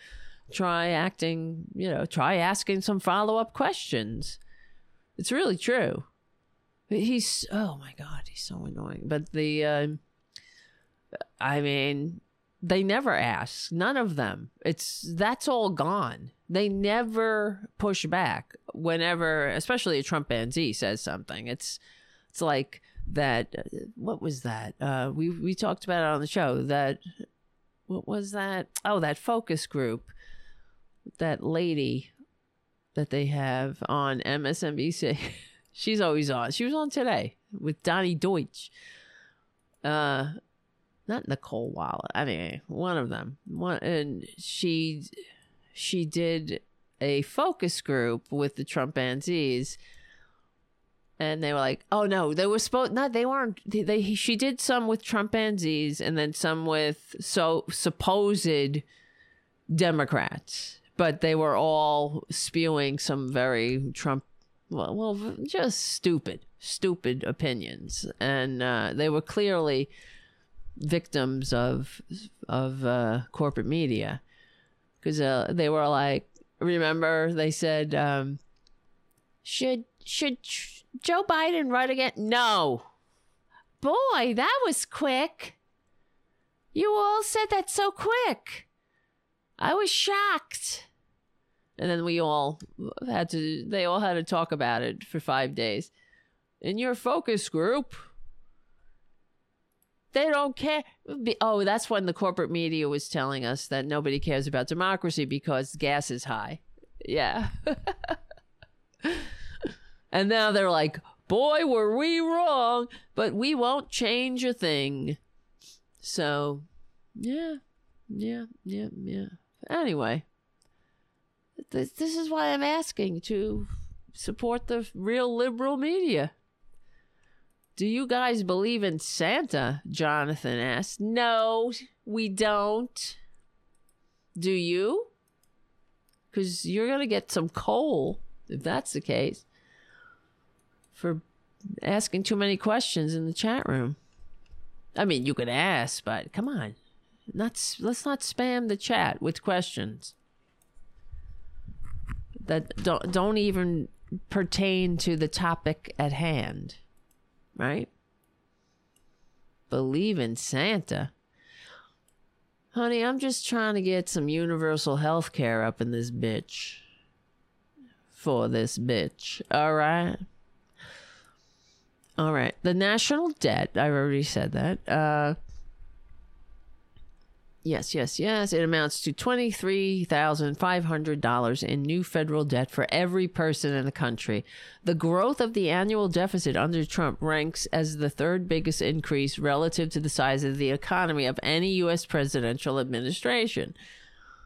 try acting, you know, try asking some follow up questions. It's really true. He's, oh my God, he's so annoying. But the, uh, I mean, they never ask. None of them. It's, that's all gone. They never push back whenever, especially a Trump banzee says something. It's, it's like that. What was that? Uh, we, we talked about it on the show that, what was that? Oh, that focus group that lady that they have on MSNBC. She's always on. She was on today with Donny Deutsch. Uh, not Nicolle Wallace. I mean, one of them. One, and she she did a focus group with the Trumpanzees. And they were like, "Oh no, they were supposed not. They weren't. They, they she did some with Trumpanzees, and then some with so supposed Democrats." but they were all spewing some very Trump, well, well just stupid, stupid opinions, and uh, they were clearly victims of of uh, corporate media because uh, they were like, remember they said, um, should should Joe Biden run again? No, boy, that was quick. You all said that so quick. I was shocked and then we all had to they all had to talk about it for five days in your focus group they don't care. Oh that's when the corporate media was telling us that nobody cares about democracy because gas is high. Yeah. And now they're like boy were we wrong but we won't change a thing. So yeah yeah yeah yeah. Anyway this, this is why I'm asking to support the real liberal media. Do you guys believe in Santa? Jonathan asked. No, we don't. Do you? Because you're going to get some coal if that's the case for asking too many questions in the chat room. I mean, you could ask, but come on. Not, let's not spam the chat with questions that don't don't even pertain to the topic at hand, right? Believe in Santa. Honey, I'm just trying to get some universal health care up in this bitch. For this bitch. All right. All right. The national debt, I've already said that. Uh Yes, yes, yes. It amounts to $23,500 in new federal debt for every person in the country. The growth of the annual deficit under Trump ranks as the third biggest increase relative to the size of the economy of any U.S. presidential administration.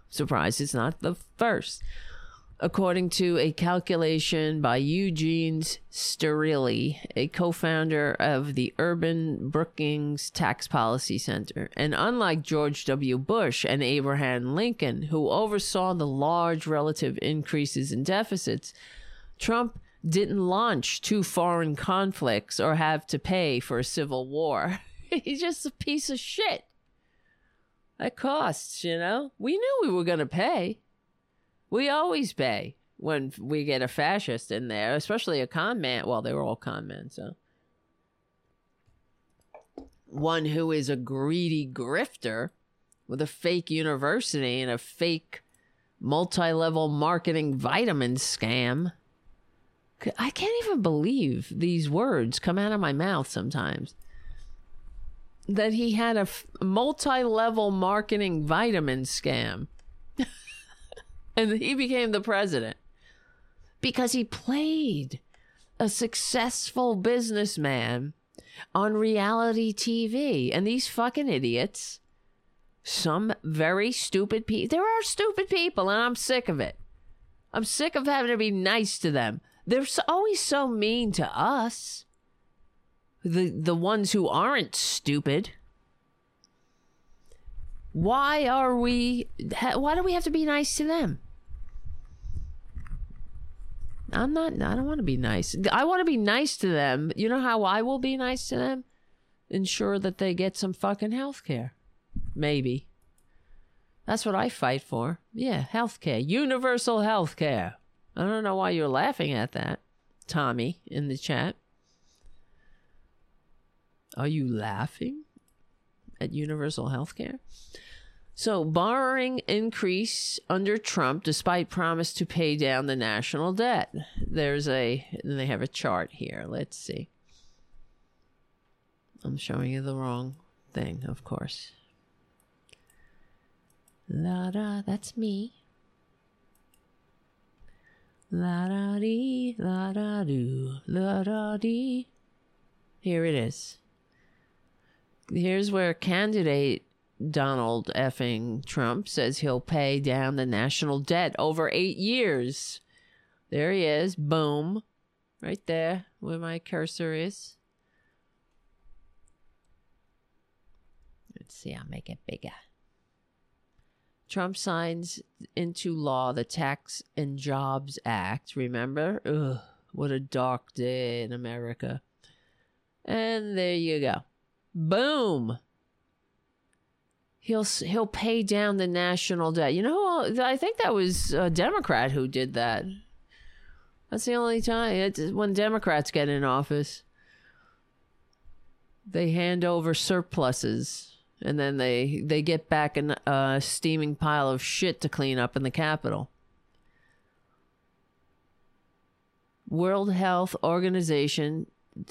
Surprise, it's not the first according to a calculation by Eugene Steuerle, a co founder of the Urban Brookings Tax Policy Center. And unlike George W. Bush and Abraham Lincoln, who oversaw the large relative increases in deficits, Trump didn't launch two foreign conflicts or have to pay for a civil war. He's just a piece of shit. That costs, you know? We knew we were going to pay. We always pay when we get a fascist in there, especially a con man. Well, they were all con men, so. One who is a greedy grifter with a fake university and a fake multi level marketing vitamin scam. I can't even believe these words come out of my mouth sometimes. That he had a multi level marketing vitamin scam and he became the president because he played a successful businessman on reality TV. And these fucking idiots some very stupid people. There are stupid people, and I'm sick of it. I'm sick of having to be nice to them. They're so, always so mean to us. The the ones who aren't stupid. Why are we? Why do we have to be nice to them? I'm not. I don't want to be nice. I want to be nice to them. You know how I will be nice to them? Ensure that they get some fucking health care. Maybe. That's what I fight for. Yeah, health care. Universal health care. I don't know why you're laughing at that, Tommy, in the chat. Are you laughing at universal health care? So, borrowing increase under Trump despite promise to pay down the national debt. There's a, they have a chart here. Let's see. I'm showing you the wrong thing, of course. La da, that's me. La da dee, la da do, la da dee. Here it is. Here's where candidate Donald effing Trump says he'll pay down the national debt over eight years. There he is. Boom. Right there where my cursor is. Let's see, I'll make it bigger. Trump signs into law the Tax and Jobs Act. Remember? Ugh, what a dark day in America. And there you go. Boom. He'll he'll pay down the national debt. You know, I think that was a Democrat who did that. That's the only time it's when Democrats get in office. They hand over surpluses and then they they get back a uh, steaming pile of shit to clean up in the Capitol. World Health Organization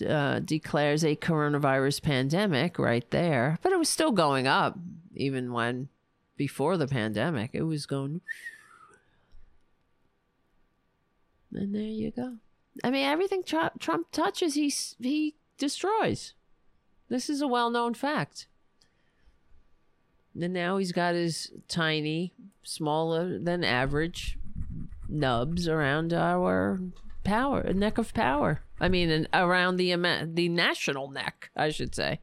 uh, declares a coronavirus pandemic right there, but it was still going up even when before the pandemic it was going. And there you go. I mean, everything Trump, Trump touches, he he destroys. This is a well-known fact. And now he's got his tiny, smaller than average nubs around our power, neck of power. I mean, around the the national neck, I should say.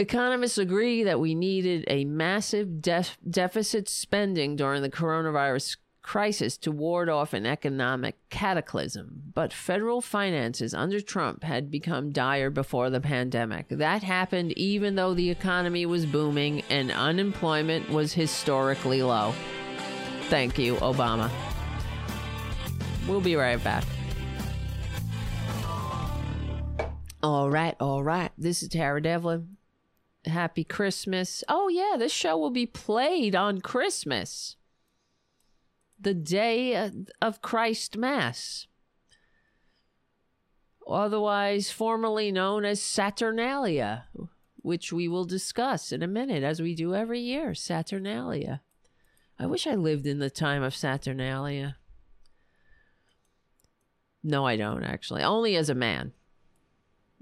Economists agree that we needed a massive def- deficit spending during the coronavirus crisis to ward off an economic cataclysm, but federal finances under Trump had become dire before the pandemic. That happened even though the economy was booming and unemployment was historically low. Thank you, Obama. We'll be right back. All right, all right. This is Tara Devlin. Happy Christmas. Oh, yeah, this show will be played on Christmas the day of Christ Mass, otherwise formerly known as Saturnalia, which we will discuss in a minute, as we do every year. Saturnalia. I wish I lived in the time of Saturnalia. No, I don't actually. Only as a man.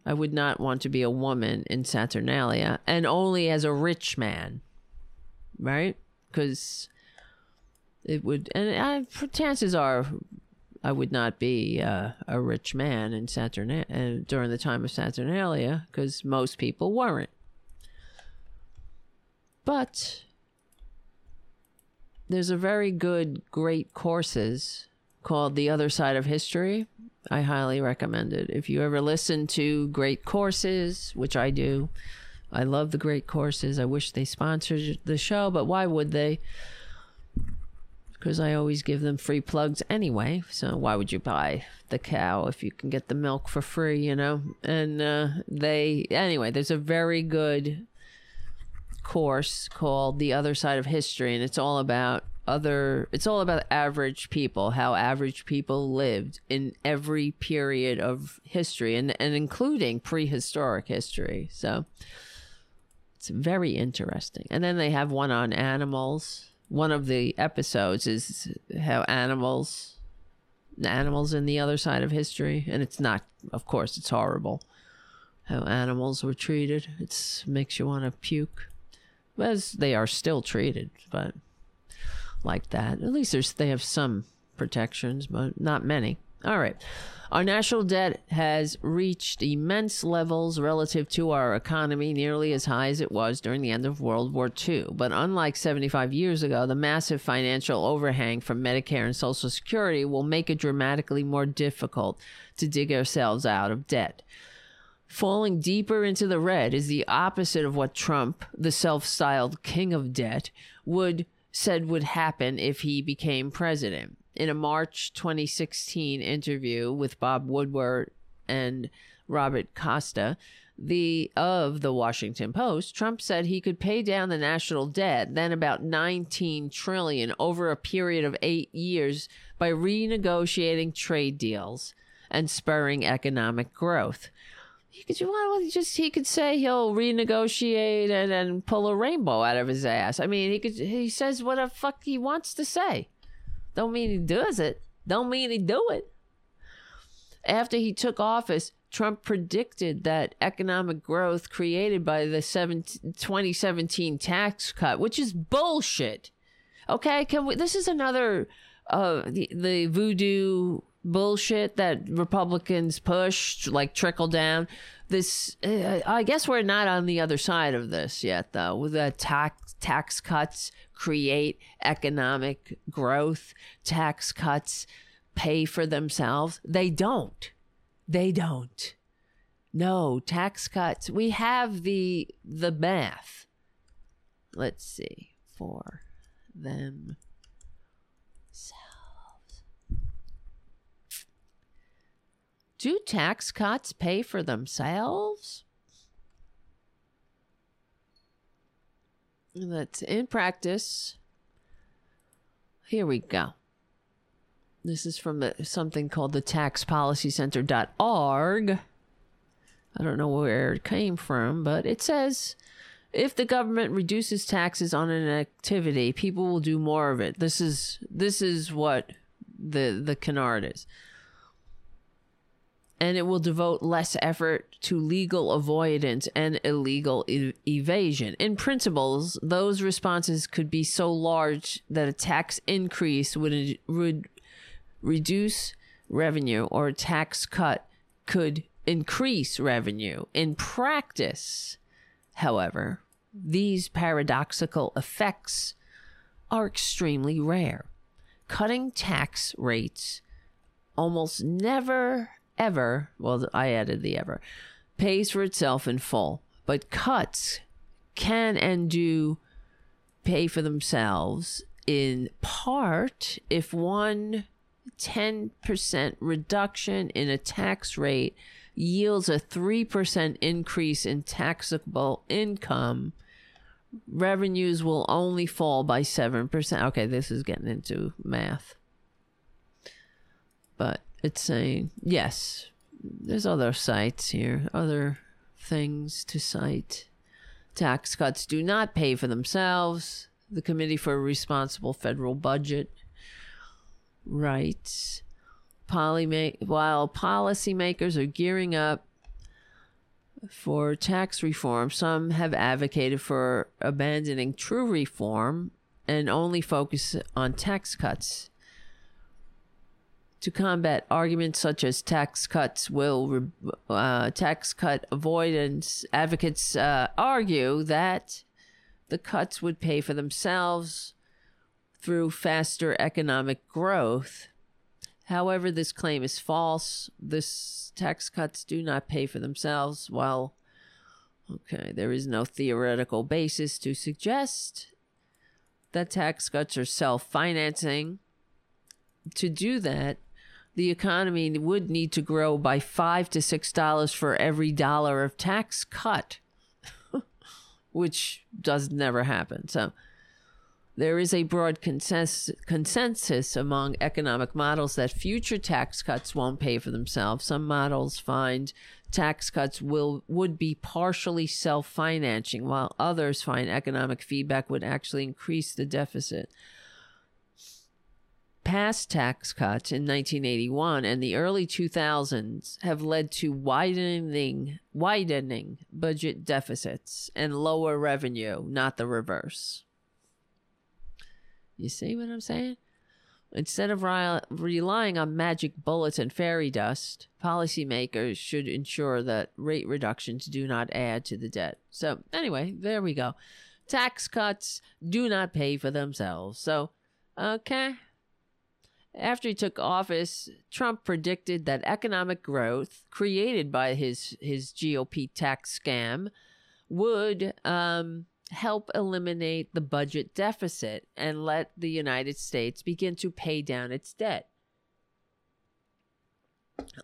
I would not want to be a woman in Saturnalia, and only as a rich man, right? Because it would, and I, chances are, I would not be uh, a rich man in Saturn uh, during the time of Saturnalia because most people weren't. But there's a very good, great courses called The Other Side of History. I highly recommend it. If you ever listen to great courses, which I do, I love the great courses. I wish they sponsored the show, but why would they? because I always give them free plugs anyway. So why would you buy the cow if you can get the milk for free, you know? And uh, they, anyway, there's a very good course called The Other Side of History, and it's all about other, it's all about average people, how average people lived in every period of history, and, and including prehistoric history. So it's very interesting. And then they have one on animals one of the episodes is how animals animals in the other side of history and it's not of course it's horrible how animals were treated it makes you want to puke as they are still treated, but like that. At least there's they have some protections, but not many. All right. Our national debt has reached immense levels relative to our economy, nearly as high as it was during the end of World War II. But unlike 75 years ago, the massive financial overhang from Medicare and Social Security will make it dramatically more difficult to dig ourselves out of debt. Falling deeper into the red is the opposite of what Trump, the self-styled king of debt, would said would happen if he became president in a March 2016 interview with Bob Woodward and Robert Costa, the of the Washington Post, Trump said he could pay down the national debt, then about 19 trillion over a period of 8 years by renegotiating trade deals and spurring economic growth. He could well, just he could say he'll renegotiate and, and pull a rainbow out of his ass. I mean, he could he says what the fuck he wants to say. Don't mean he does it. Don't mean he do it. After he took office, Trump predicted that economic growth created by the 2017 tax cut, which is bullshit. Okay, can we? This is another uh the the voodoo bullshit that Republicans pushed, like trickle down. This, uh, I guess, we're not on the other side of this yet, though. With the tax tax cuts create economic growth, tax cuts pay for themselves. They don't. They don't. No tax cuts. We have the the math. Let's see for them Do tax cuts pay for themselves? That's in practice. Here we go. This is from something called the taxpolicycenter.org. I don't know where it came from, but it says if the government reduces taxes on an activity, people will do more of it. This is this is what the the canard is and it will devote less effort to legal avoidance and illegal e- evasion. In principles, those responses could be so large that a tax increase would, would reduce revenue or a tax cut could increase revenue. In practice, however, these paradoxical effects are extremely rare. Cutting tax rates almost never ever, well, I added the ever, pays for itself in full. But cuts can and do pay for themselves in part if one 10% reduction in a tax rate yields a 3% increase in taxable income revenues will only fall by 7%. Okay, this is getting into math. But it's saying, yes, there's other sites here, other things to cite. Tax cuts do not pay for themselves. The Committee for a Responsible Federal Budget writes Polyma- while policymakers are gearing up for tax reform, some have advocated for abandoning true reform and only focus on tax cuts to combat arguments such as tax cuts will uh, tax cut avoidance. Advocates uh, argue that the cuts would pay for themselves through faster economic growth. However this claim is false. This tax cuts do not pay for themselves. While okay there is no theoretical basis to suggest that tax cuts are self-financing. To do that the economy would need to grow by five to six dollars for every dollar of tax cut, which does never happen. So there is a broad consensus, consensus among economic models that future tax cuts won't pay for themselves. Some models find tax cuts will would be partially self-financing, while others find economic feedback would actually increase the deficit. Past tax cuts in 1981 and the early 2000s have led to widening widening budget deficits and lower revenue, not the reverse. You see what I'm saying? Instead of re- relying on magic bullets and fairy dust, policymakers should ensure that rate reductions do not add to the debt. So, anyway, there we go. Tax cuts do not pay for themselves. So, okay. After he took office, Trump predicted that economic growth created by his, his GOP tax scam would um, help eliminate the budget deficit and let the United States begin to pay down its debt.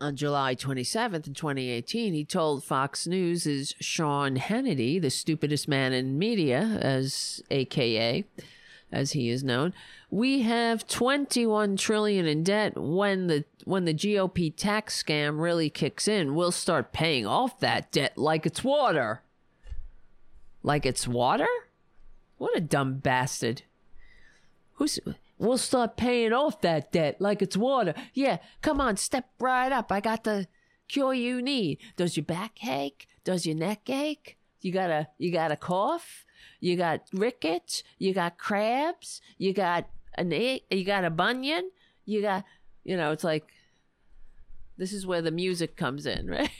On July 27th in 2018, he told Fox News' Sean Hannity, the stupidest man in media, as AKA, as he is known, we have 21 trillion in debt when the when the GOP tax scam really kicks in, we'll start paying off that debt like it's water. Like it's water? What a dumb bastard. Who's we'll start paying off that debt like it's water. Yeah, come on, step right up. I got the cure you need. Does your back ache? Does your neck ache? You got a you got a cough? You got rickets? You got crabs? You got an egg, you got a bunion? You got you know, it's like this is where the music comes in, right?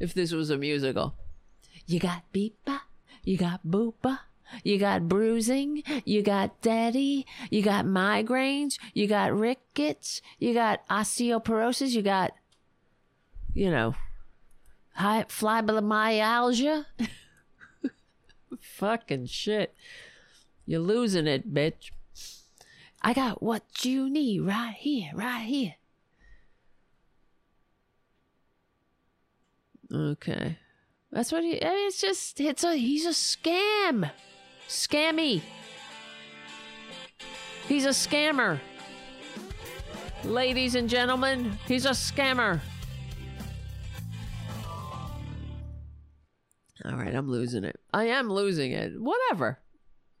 if this was a musical. You got beepa, you got boopa, you got bruising, you got daddy, you got migraines, you got rickets, you got osteoporosis, you got, you know, high fibromyalgia. Fucking shit. You're losing it, bitch. I got what you need right here, right here. Okay. That's what he. I mean, it's just. It's a. He's a scam. Scammy. He's a scammer. Ladies and gentlemen, he's a scammer. All right, I'm losing it. I am losing it. Whatever.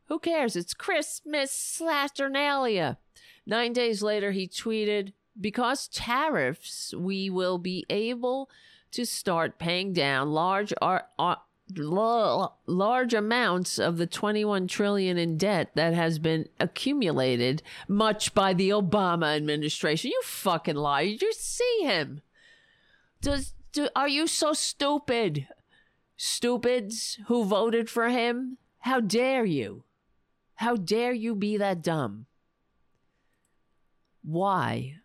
Who cares? It's Christmas Saturnalia. Nine days later, he tweeted, Because tariffs, we will be able to start paying down large uh, uh, ar- ar- large amounts of the 21 trillion in debt that has been accumulated much by the Obama administration. You fucking lie. You see him? Does do, are you so stupid? Stupids who voted for him? How dare you? How dare you be that dumb? Why?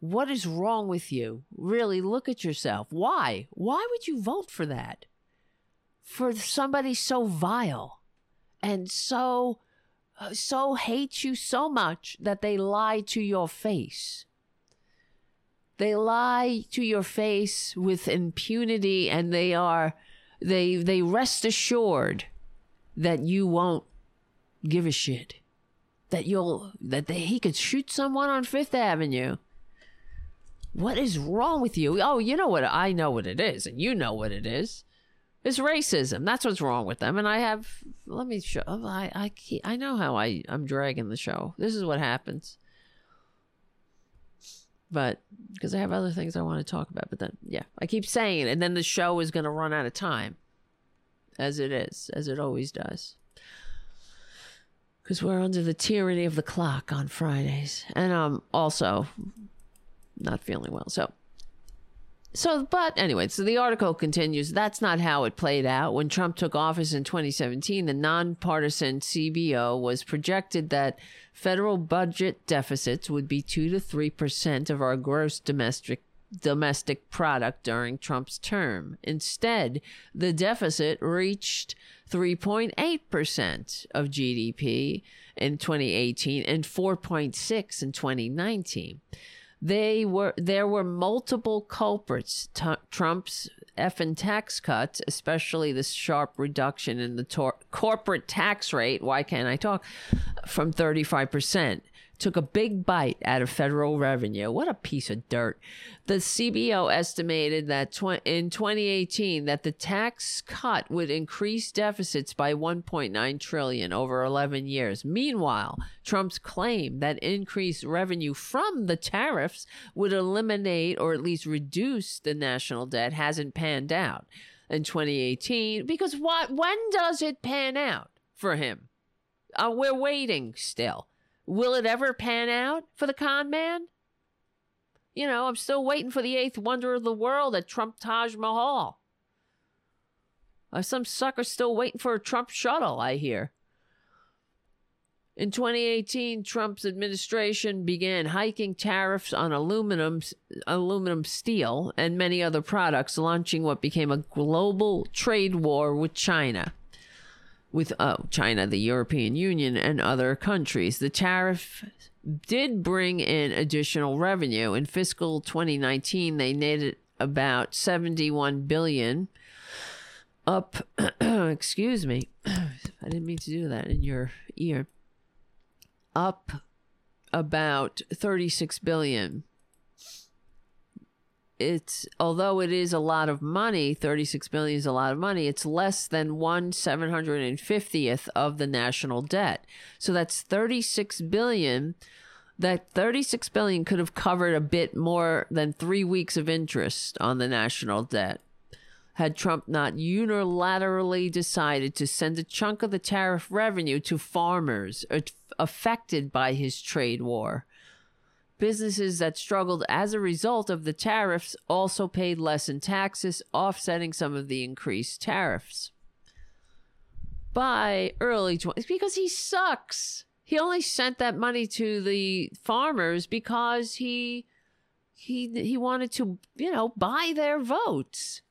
What is wrong with you? Really, look at yourself. Why? Why would you vote for that? For somebody so vile and so uh, so hates you so much that they lie to your face. They lie to your face with impunity and they are they they rest assured that you won't give a shit. That you'll that they, he could shoot someone on Fifth Avenue what is wrong with you? Oh, you know what? I know what it is, and you know what it is. It's racism. That's what's wrong with them. And I have. Let me show. I I I know how I I'm dragging the show. This is what happens. But because I have other things I want to talk about, but then yeah, I keep saying it, and then the show is going to run out of time, as it is, as it always does because we're under the tyranny of the clock on Fridays. And um also not feeling well. So, so, but anyway, so the article continues. That's not how it played out. When Trump took office in 2017, the nonpartisan CBO was projected that federal budget deficits would be 2 to 3% of our gross domestic domestic product during Trump's term. Instead, the deficit reached 3.8% of GDP in 2018 and 4.6 in 2019 they were there were multiple culprits. T- Trump's effing tax cuts, especially this sharp reduction in the tor- corporate tax rate. Why can't I talk? From thirty five percent took a big bite out of federal revenue. What a piece of dirt. The CBO estimated that tw- in 2018 that the tax cut would increase deficits by 1.9 trillion over 11 years. Meanwhile, Trump's claim that increased revenue from the tariffs would eliminate or at least reduce the national debt hasn't panned out in 2018 because what when does it pan out for him? Uh, we're waiting still. Will it ever pan out for the con man? You know, I'm still waiting for the eighth wonder of the world at Trump Taj Mahal. Uh, some sucker still waiting for a Trump shuttle, I hear. In 2018, Trump's administration began hiking tariffs on aluminum, aluminum steel, and many other products, launching what became a global trade war with China. With oh, China, the European Union, and other countries. The tariff did bring in additional revenue. In fiscal 2019, they netted about 71 billion up excuse me i didn't mean to do that in your ear up about 36 billion it's although it is a lot of money 36 billion is a lot of money it's less than 1 750th of the national debt so that's 36 billion that 36 billion could have covered a bit more than 3 weeks of interest on the national debt had Trump not unilaterally decided to send a chunk of the tariff revenue to farmers uh, affected by his trade war. Businesses that struggled as a result of the tariffs also paid less in taxes, offsetting some of the increased tariffs. By early 20s, because he sucks. He only sent that money to the farmers because he he he wanted to, you know, buy their votes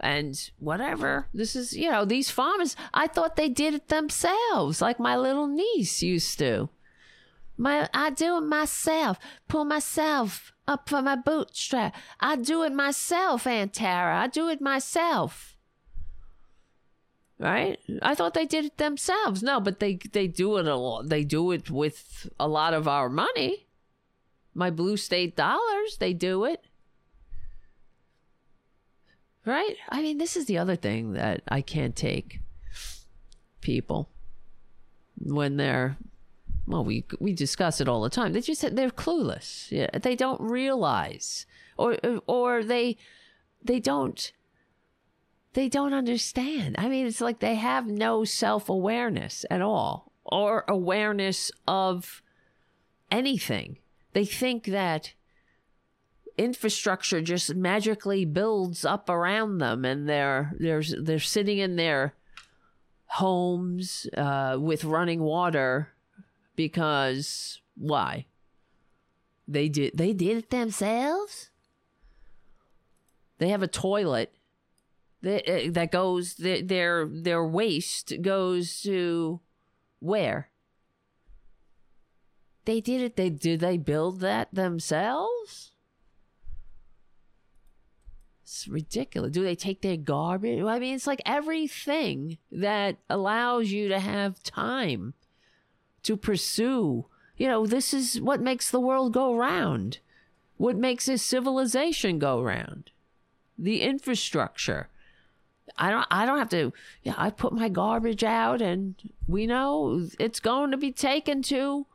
and whatever. This is, you know, these farmers, I thought they did it themselves, like my little niece used to. My, I do it myself, pull myself up for my bootstrap. I do it myself, Aunt Tara. I do it myself. Right? I thought they did it themselves. No, but they they do it a lot. They do it with a lot of our money. My blue state dollars, they do it. Right? I mean, this is the other thing that I can't take people when they're well we we discuss it all the time. They just they're clueless. Yeah they don't realize or or they they don't they don't understand. I mean it's like they have no self-awareness at all or awareness of anything. They think that infrastructure just magically builds up around them and they're they're they're sitting in their homes uh, with running water because why? They did they did it themselves? They have a toilet that uh, that goes their their waste goes to where? They did it they did they build that themselves? It's ridiculous. Do they take their garbage? I mean, it's like everything that allows you to have time to pursue. You know, this is what makes the world go round. What makes a civilization go round. The infrastructure. I don't I don't have to yeah, I put my garbage out and we know it's going to be taken to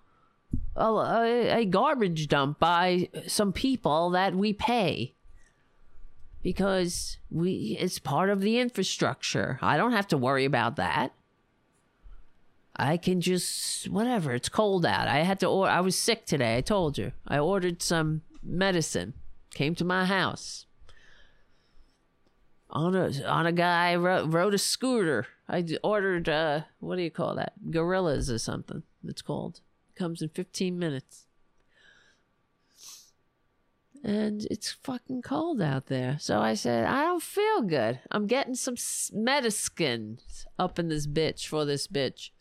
a, a, a garbage dump by some people that we pay because we it's part of the infrastructure. I don't have to worry about that. I can just whatever. It's cold out. I had to order. I was sick today. I told you. I ordered some medicine. Came to my house. On a on a guy rode, a scooter. I ordered uh what do you call that? Gorillas or something. It's called. Comes in 15 minutes and it's fucking cold out there. So I said, I don't feel good. I'm getting some medicine up in this bitch for this bitch.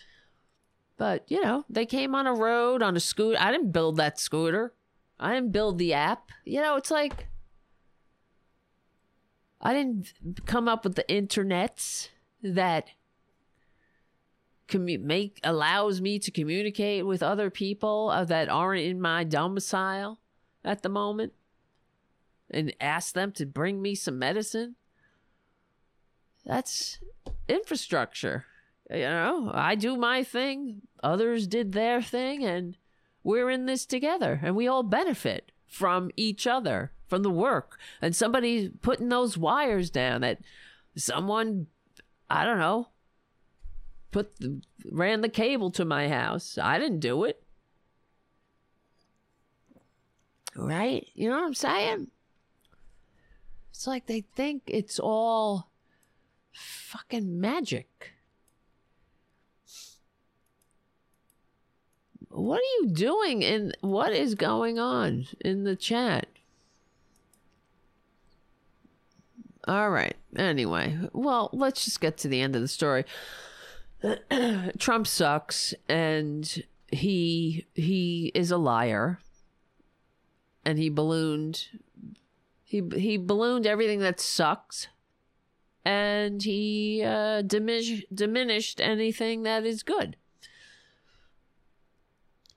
But, you know, they came on a road on a scooter. I didn't build that scooter. I didn't build the app. You know, it's like I didn't come up with the internets that commu- make allows me to communicate with other people uh, that aren't in my domicile at the moment and ask them to bring me some medicine. That's infrastructure. You know, I do my thing, others did their thing, and we're in this together, and we all benefit from each other, from the work. And somebody putting those wires down that someone, I don't know, put the, ran the cable to my house. I didn't do it. Right? You know what I'm saying? It's like they think it's all fucking magic. What are you doing and what is going on in the chat? All right. Anyway, well, let's just get to the end of the story. Trump sucks and he he is a liar and he ballooned he he ballooned everything that sucks and he uh, diminish, diminished anything that is good.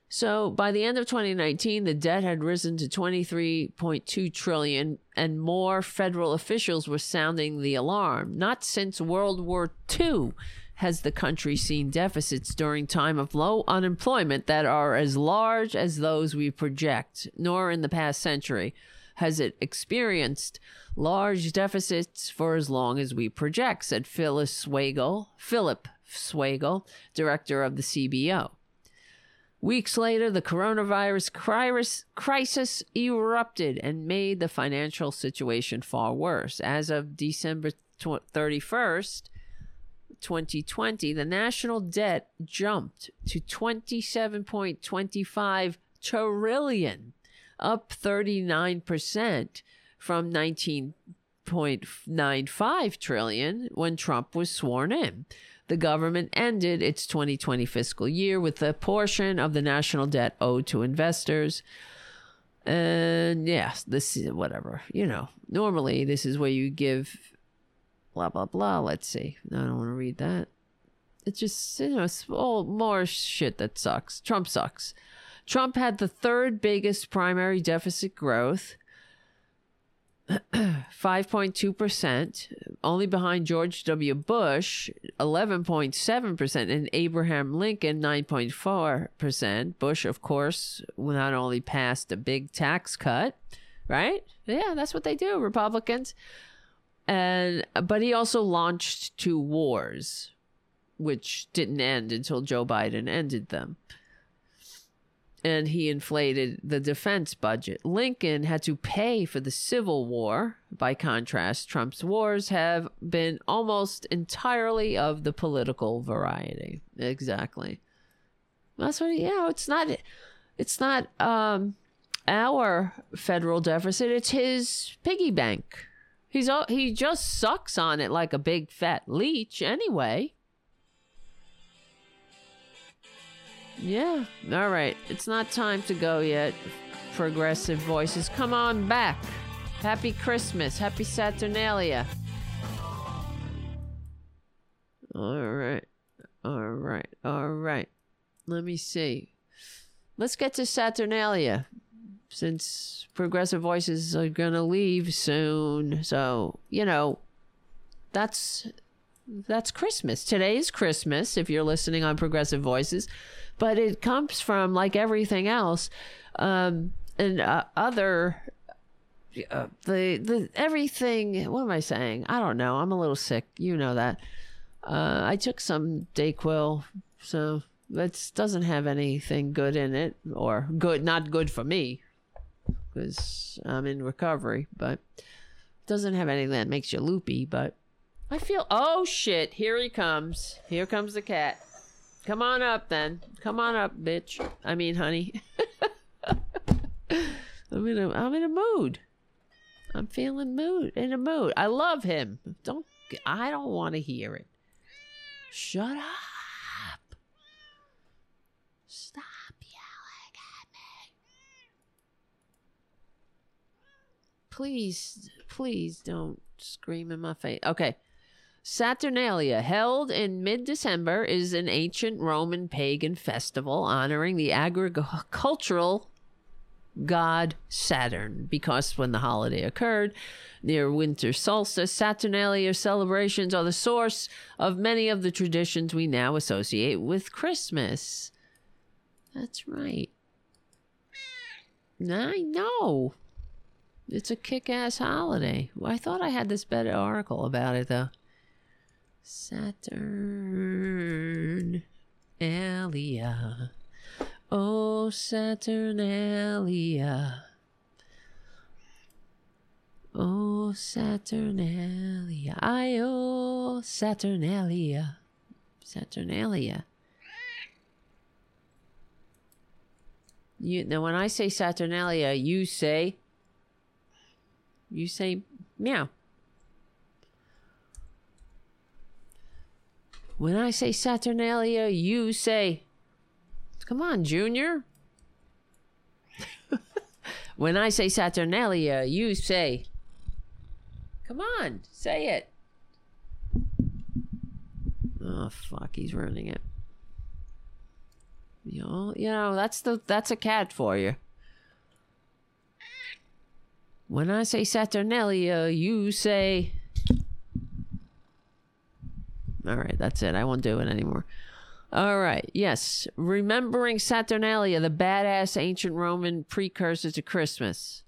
So by the end of 2019, the debt had risen to 23.2 trillion and more federal officials were sounding the alarm. Not since World War II has the country seen deficits during time of low unemployment that are as large as those we project, nor in the past century has it experienced large deficits for as long as we project, said Phyllis Swagel, Phillip Swagel, director of the CBO. Weeks later, the coronavirus crisis erupted and made the financial situation far worse. As of December 31st, 2020, the national debt jumped to 27.25 trillion, up 39% from 19.95 trillion when Trump was sworn in. The government ended its 2020 fiscal year with a portion of the national debt owed to investors. And yes, this is whatever, you know. Normally, this is where you give blah blah blah. Let's see. I don't want to read that. It's just you know all more shit that sucks. Trump sucks. Trump had the third biggest primary deficit growth. 5.2%, only behind George W. Bush, 11.7%, and Abraham Lincoln, 9.4%. Bush, of course, not only passed a big tax cut, right? Yeah, that's what they do, Republicans and but he also launched two wars which didn't end until Joe Biden ended them. And he inflated the defense budget. Lincoln had to pay for the Civil War. By contrast, Trump's wars have been almost entirely of the political variety. Exactly. That's what, know, it's not, it's not, um, our federal deficit, it's his piggy bank. He's he just sucks on it like a big fat leech anyway. Yeah. All right. It's not time to go yet. Progressive voices, come on back. Happy Christmas. Happy Saturnalia. All right. All right. All right. Let me see. Let's get to Saturnalia since progressive voices are going to leave soon. So, you know, that's that's Christmas. Today is Christmas if you're listening on Progressive Voices, but it comes from like everything else um and uh, other uh, the the everything what am I saying? I don't know. I'm a little sick. You know that. Uh, I took some Dayquil, so that doesn't have anything good in it, or good, not good for me because I'm in recovery, but doesn't have anything that makes you loopy. But I feel, oh shit, here he comes. Here comes the cat. Come on up then. Come on up, bitch. I mean, honey. I'm in a, I'm in a mood. I'm feeling mood in a mood. I love him. Don't I don't want to hear it. Shut up. Stop yelling at me. Please, please don't scream in my face. Okay. Saturnalia, held in mid December, is an ancient Roman pagan festival honoring the agricultural god Saturn. Because when the holiday occurred near winter solstice, Saturnalia celebrations are the source of many of the traditions we now associate with Christmas. That's right. I know. It's a kick ass holiday. I thought I had this better article about it, though. Saturnalia. Oh, Saturnalia. Oh, Saturnalia. I oh, Saturnalia. Saturnalia. You now when I say Saturnalia, you say you say meow. When I say Saturnalia, you say Come on, Junior. when I say Saturnalia, you say Come on, say it. Oh fuck, he's ruining it. You know, you know, that's the that's a cat for you. When I say Saturnalia, you say All right, that's it. I won't do it anymore. All right. Yes. Remembering Saturnalia, the badass ancient Roman precursor to Christmas.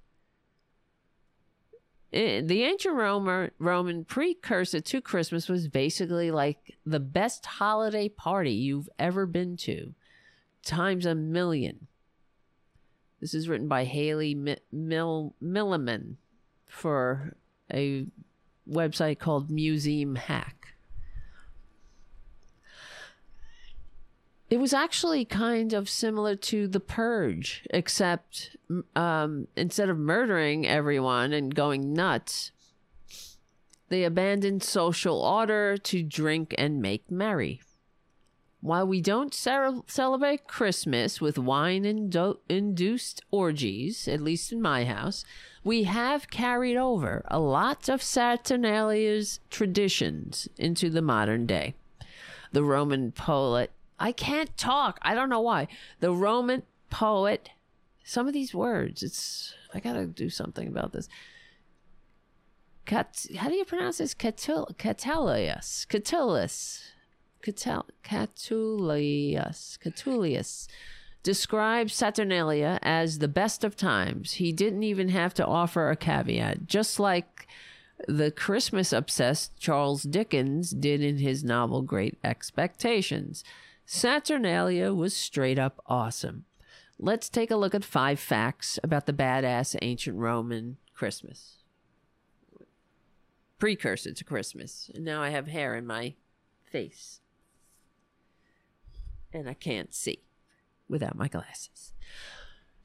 It, the ancient Roman, Roman precursor to Christmas was basically like the best holiday party you've ever been to times a million. This is written by Haley Mil- Milliman for a website called Museum Hack. It was actually kind of similar to The Purge, except um, instead of murdering everyone and going nuts, they abandoned social order to drink and make merry. While we don't celebrate Christmas with wine induced orgies, at least in my house, we have carried over a lot of Saturnalia's traditions into the modern day. The Roman poet, I can't talk, I don't know why. The Roman poet, some of these words, it's, I gotta do something about this. Cat, how do you pronounce this? Catul, Catulus. Catullus, Catul, Catullus, Catullus describes Saturnalia as the best of times. He didn't even have to offer a caveat, just like the Christmas obsessed Charles Dickens did in his novel Great Expectations. Saturnalia was straight up awesome. Let's take a look at five facts about the badass ancient Roman Christmas. Precursor to Christmas. And now I have hair in my face and I can't see without my glasses.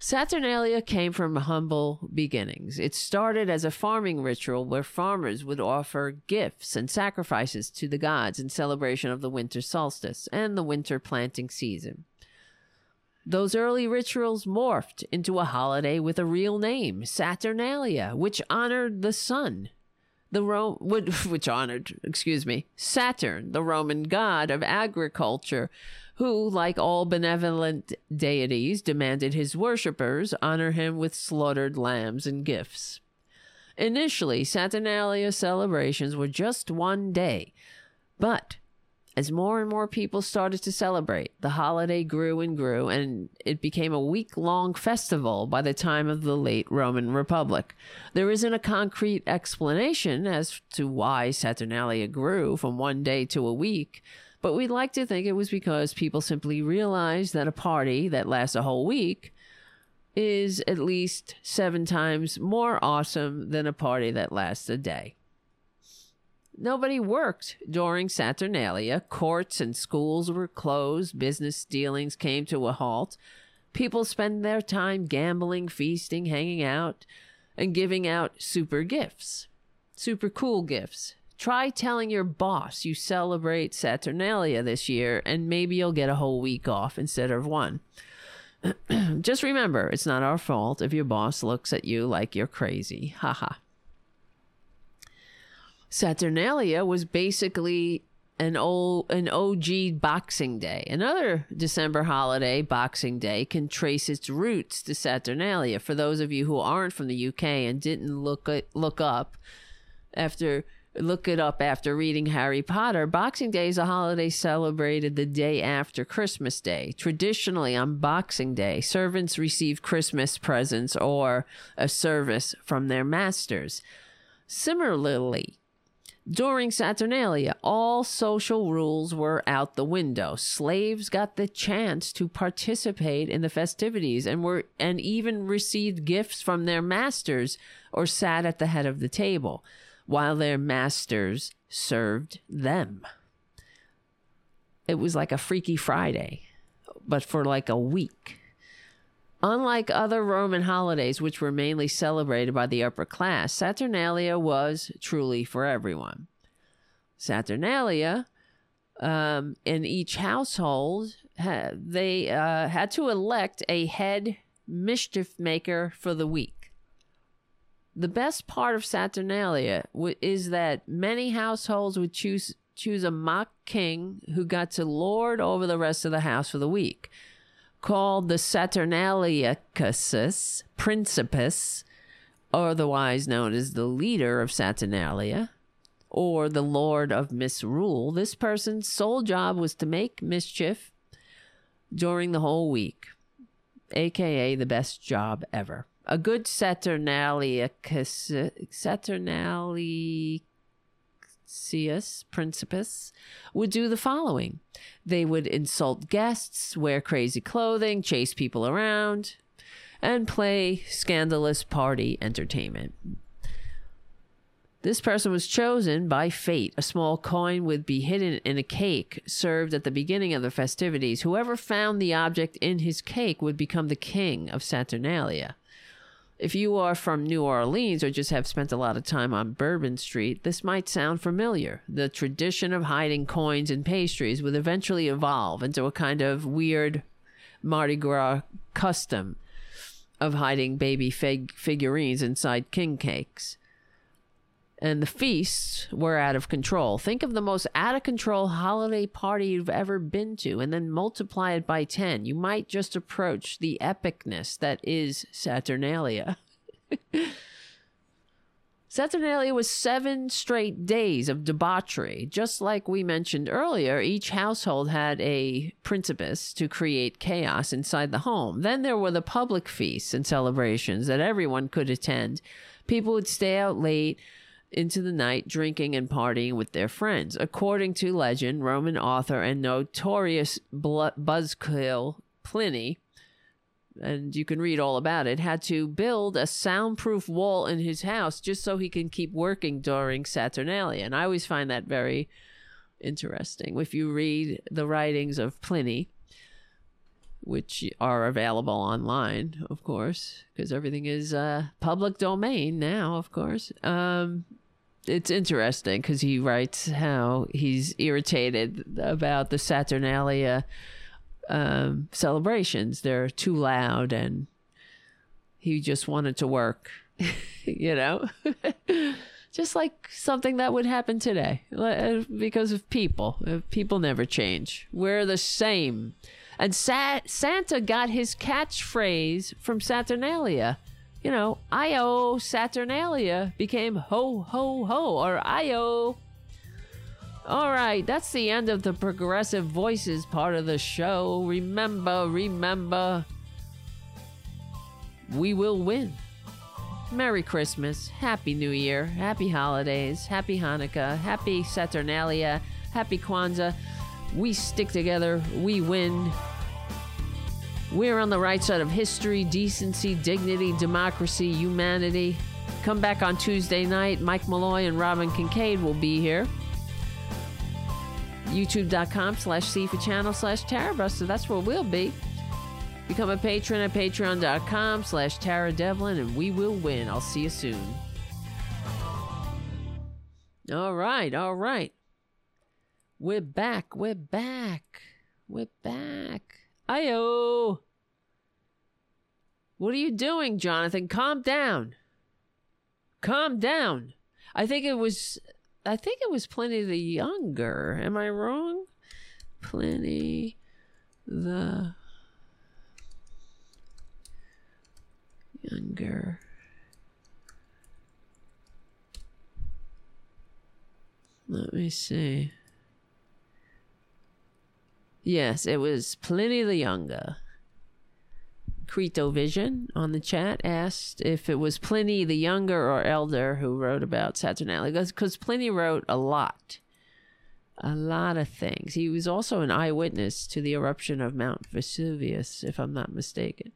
Saturnalia came from humble beginnings. It started as a farming ritual where farmers would offer gifts and sacrifices to the gods in celebration of the winter solstice and the winter planting season. Those early rituals morphed into a holiday with a real name, Saturnalia, which honored the sun. The Rome, which honored, excuse me, Saturn, the Roman god of agriculture, who, like all benevolent deities, demanded his worshippers honor him with slaughtered lambs and gifts. Initially, Saturnalia celebrations were just one day, but as more and more people started to celebrate, the holiday grew and grew, and it became a week long festival by the time of the late Roman Republic. There isn't a concrete explanation as to why Saturnalia grew from one day to a week, but we'd like to think it was because people simply realized that a party that lasts a whole week is at least seven times more awesome than a party that lasts a day. Nobody worked during Saturnalia. Courts and schools were closed. Business dealings came to a halt. People spent their time gambling, feasting, hanging out, and giving out super gifts. Super cool gifts. Try telling your boss you celebrate Saturnalia this year, and maybe you'll get a whole week off instead of one. Just remember, it's not our fault if your boss looks at you like you're crazy. Haha. Saturnalia was basically an old an OG Boxing Day. Another December holiday, Boxing Day, can trace its roots to Saturnalia. For those of you who aren't from the UK and didn't look look up after look it up after reading Harry Potter, Boxing Day is a holiday celebrated the day after Christmas Day. Traditionally, on Boxing Day, servants receive Christmas presents or a service from their masters. Similarly, during Saturnalia, all social rules were out the window. Slaves got the chance to participate in the festivities and were and even received gifts from their masters or sat at the head of the table while their masters served them. It was like a Freaky Friday, but for like a week. Unlike other Roman holidays, which were mainly celebrated by the upper class, Saturnalia was truly for everyone. Saturnalia, um, in each household, ha- they uh, had to elect a head mischief maker for the week. The best part of Saturnalia w- is that many households would choose choose a mock king who got to lord over the rest of the house for the week called the Saturnaliacus Principus, otherwise known as the leader of Saturnalia, or the Lord of Misrule. This person's sole job was to make mischief during the whole week, aka the best job ever. A good Saturnaliacus, Saturnali Cius Principus would do the following. They would insult guests, wear crazy clothing, chase people around, and play scandalous party entertainment. This person was chosen by fate. A small coin would be hidden in a cake served at the beginning of the festivities. Whoever found the object in his cake would become the king of Saturnalia. If you are from New Orleans or just have spent a lot of time on Bourbon Street, this might sound familiar. The tradition of hiding coins and pastries would eventually evolve into a kind of weird Mardi Gras custom of hiding baby fig- figurines inside king cakes. And the feasts were out of control. Think of the most out of control holiday party you've ever been to and then multiply it by 10. You might just approach the epicness that is Saturnalia. Saturnalia was seven straight days of debauchery. Just like we mentioned earlier, each household had a principus to create chaos inside the home. Then there were the public feasts and celebrations that everyone could attend. People would stay out late into the night drinking and partying with their friends. According to legend, Roman author and notorious buzzkill Pliny and you can read all about it, had to build a soundproof wall in his house just so he can keep working during Saturnalia. And I always find that very interesting. If you read the writings of Pliny, which are available online, of course, because everything is uh, public domain now, of course. Um, it's interesting because he writes how he's irritated about the Saturnalia um, celebrations. They're too loud, and he just wanted to work, you know? just like something that would happen today uh, because of people. Uh, people never change. We're the same. And Sa- Santa got his catchphrase from Saturnalia. You know, Io Saturnalia became ho ho ho or Io all right, that's the end of the progressive voices part of the show. Remember, remember, we will win. Merry Christmas, Happy New Year, Happy Holidays, Happy Hanukkah, Happy Saturnalia, Happy Kwanzaa. We stick together, we win. We're on the right side of history, decency, dignity, democracy, humanity. Come back on Tuesday night. Mike Malloy and Robin Kincaid will be here youtube.com slash CFA channel slash Tarabuster. That's where we'll be. Become a patron at patreon.com slash Tara Devlin and we will win. I'll see you soon. All right, all right. We're back, we're back, we're back. Ayo. What are you doing, Jonathan? Calm down. Calm down. I think it was I think it was Pliny the Younger. Am I wrong? Pliny the Younger. Let me see. Yes, it was Pliny the Younger. Creto Vision on the chat asked if it was Pliny the Younger or Elder who wrote about Saturnalia because Pliny wrote a lot, a lot of things. He was also an eyewitness to the eruption of Mount Vesuvius, if I'm not mistaken,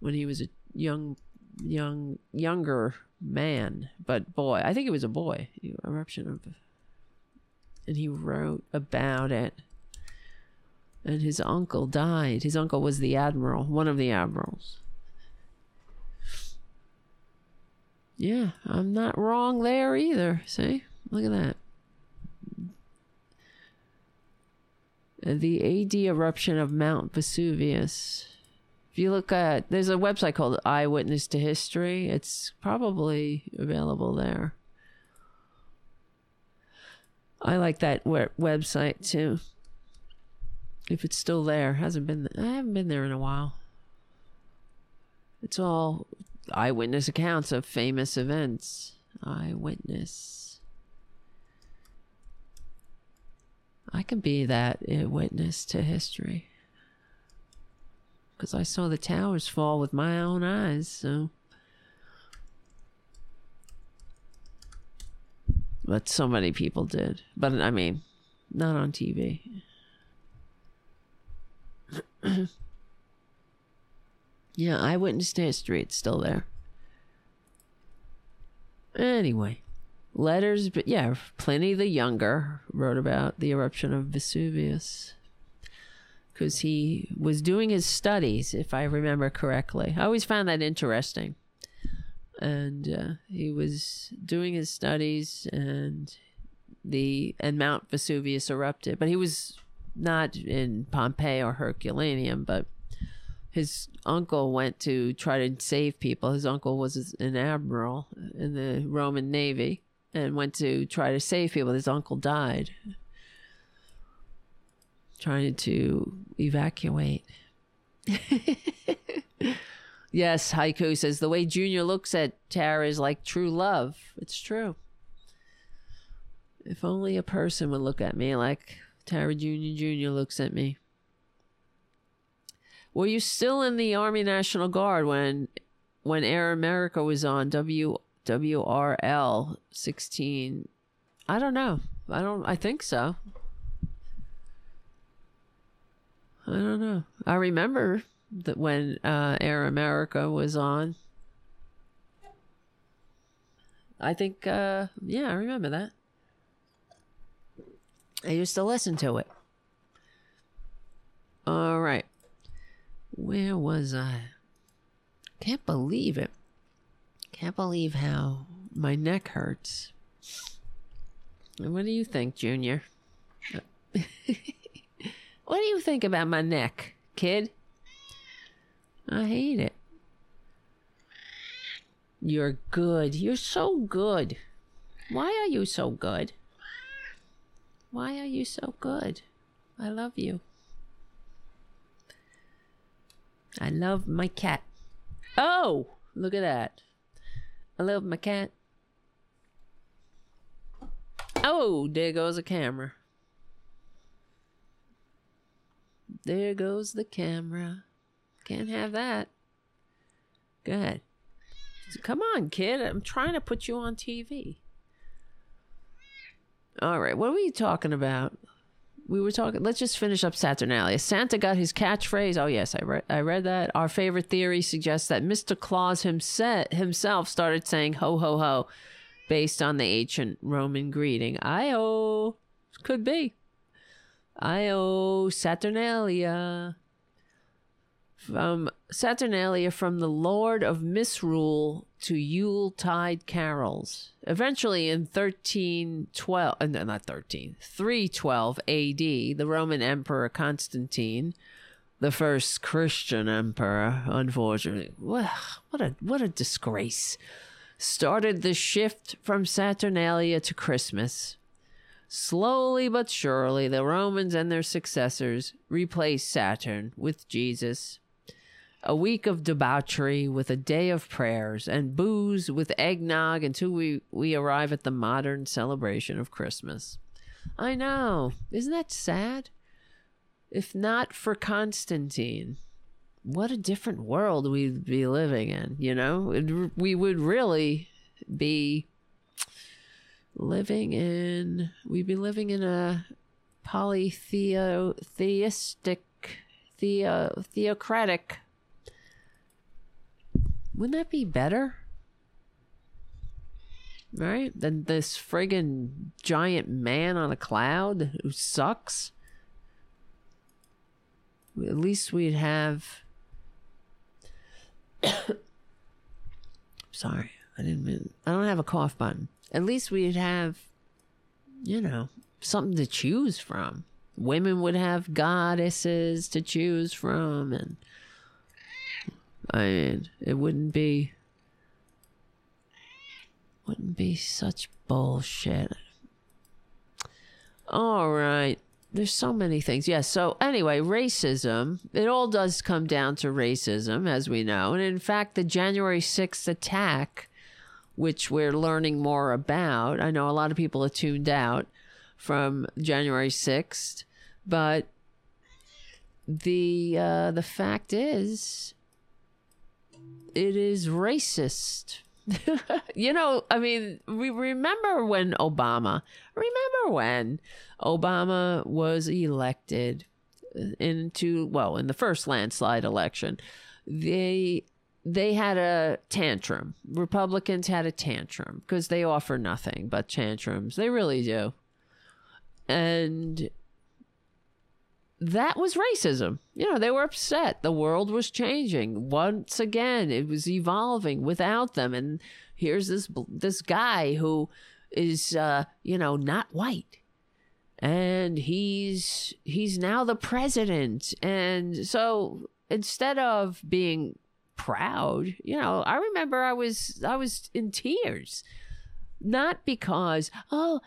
when he was a young, young, younger man. But boy, I think it was a boy. Eruption of, and he wrote about it and his uncle died. His uncle was the admiral, one of the admirals. Yeah, I'm not wrong there either. See? Look at that. Uh, the AD eruption of Mount Vesuvius. If you look at, there's a website called Eyewitness to History. It's probably available there. I like that website too if it's still there. Hasn't been. I haven't been there in a while. It's all eyewitness accounts of famous events. Eyewitness. I can be that witness to history. Because I saw the towers fall with my own eyes, so. But so many people did. But I mean, not on TV. yeah, eyewitness to history. It's still there. Anyway, letters, but yeah, Pliny the Younger wrote about the eruption of Vesuvius because he was doing his studies, if I remember correctly. I always found that interesting. And uh, he was doing his studies, and the and Mount Vesuvius erupted, but he was not in Pompeii or Herculaneum, but his uncle went to try to save people. His uncle was an admiral in the Roman Navy and went to try to save people. His uncle died trying to evacuate. yes, Haiku says the way Junior looks at Tara is like true love. It's true. If only a person would look at me like Tara Jr. Jr. looks at me. Were you still in the Army National Guard when when Air America was on W WRL 16? I don't know. I don't I think so. I don't know. I remember that when uh, Air America was on. I think uh, yeah, I remember that. I used to listen to it. All right. Where was I? Can't believe it. Can't believe how my neck hurts. What do you think, Junior? what do you think about my neck, kid? I hate it. You're good. You're so good. Why are you so good? Why are you so good? I love you. I love my cat. Oh, look at that. I love my cat. Oh, there goes a camera. There goes the camera. Can't have that. Good. Come on, kid. I'm trying to put you on TV. All right, what were you talking about? We were talking. Let's just finish up Saturnalia. Santa got his catchphrase. Oh yes, I read. I read that. Our favorite theory suggests that Mr. Claus himself himself started saying "ho ho ho," based on the ancient Roman greeting. Io could be. Io Saturnalia from Saturnalia from the Lord of Misrule to Yuletide carols. Eventually in 1312, uh, no, not 13, 312 AD, the Roman Emperor Constantine, the first Christian emperor, unfortunately, what a what a disgrace. started the shift from Saturnalia to Christmas. Slowly but surely, the Romans and their successors replaced Saturn with Jesus. A week of debauchery with a day of prayers and booze with eggnog until we, we arrive at the modern celebration of Christmas. I know. Isn't that sad? If not for Constantine, what a different world we'd be living in, you know? It, we would really be living in we'd be living in a polytheistic theo theocratic wouldn't that be better? Right? Than this friggin giant man on a cloud who sucks? At least we'd have sorry i didn't mean i don't have a cough button. At least we'd have, you know, something to choose from. Women would have goddesses to choose from, and I mean, it wouldn't be wouldn't be such bullshit. All right. There's so many things. Yes. Yeah, so, anyway, racism, it all does come down to racism, as we know. And in fact, the January 6th attack which we're learning more about. I know a lot of people are tuned out from January 6th, but the uh, the fact is it is racist. you know, I mean, we remember when Obama, remember when Obama was elected into, well, in the first landslide election. They they had a tantrum. Republicans had a tantrum because they offer nothing but tantrums. They really do. And that was racism. You know, they were upset. The world was changing. Once again, it was evolving without them. And here's this this guy who is uh, you know, not white. And he's he's now the president. And so instead of being proud. You know, I remember I was I was in tears. Not because, oh,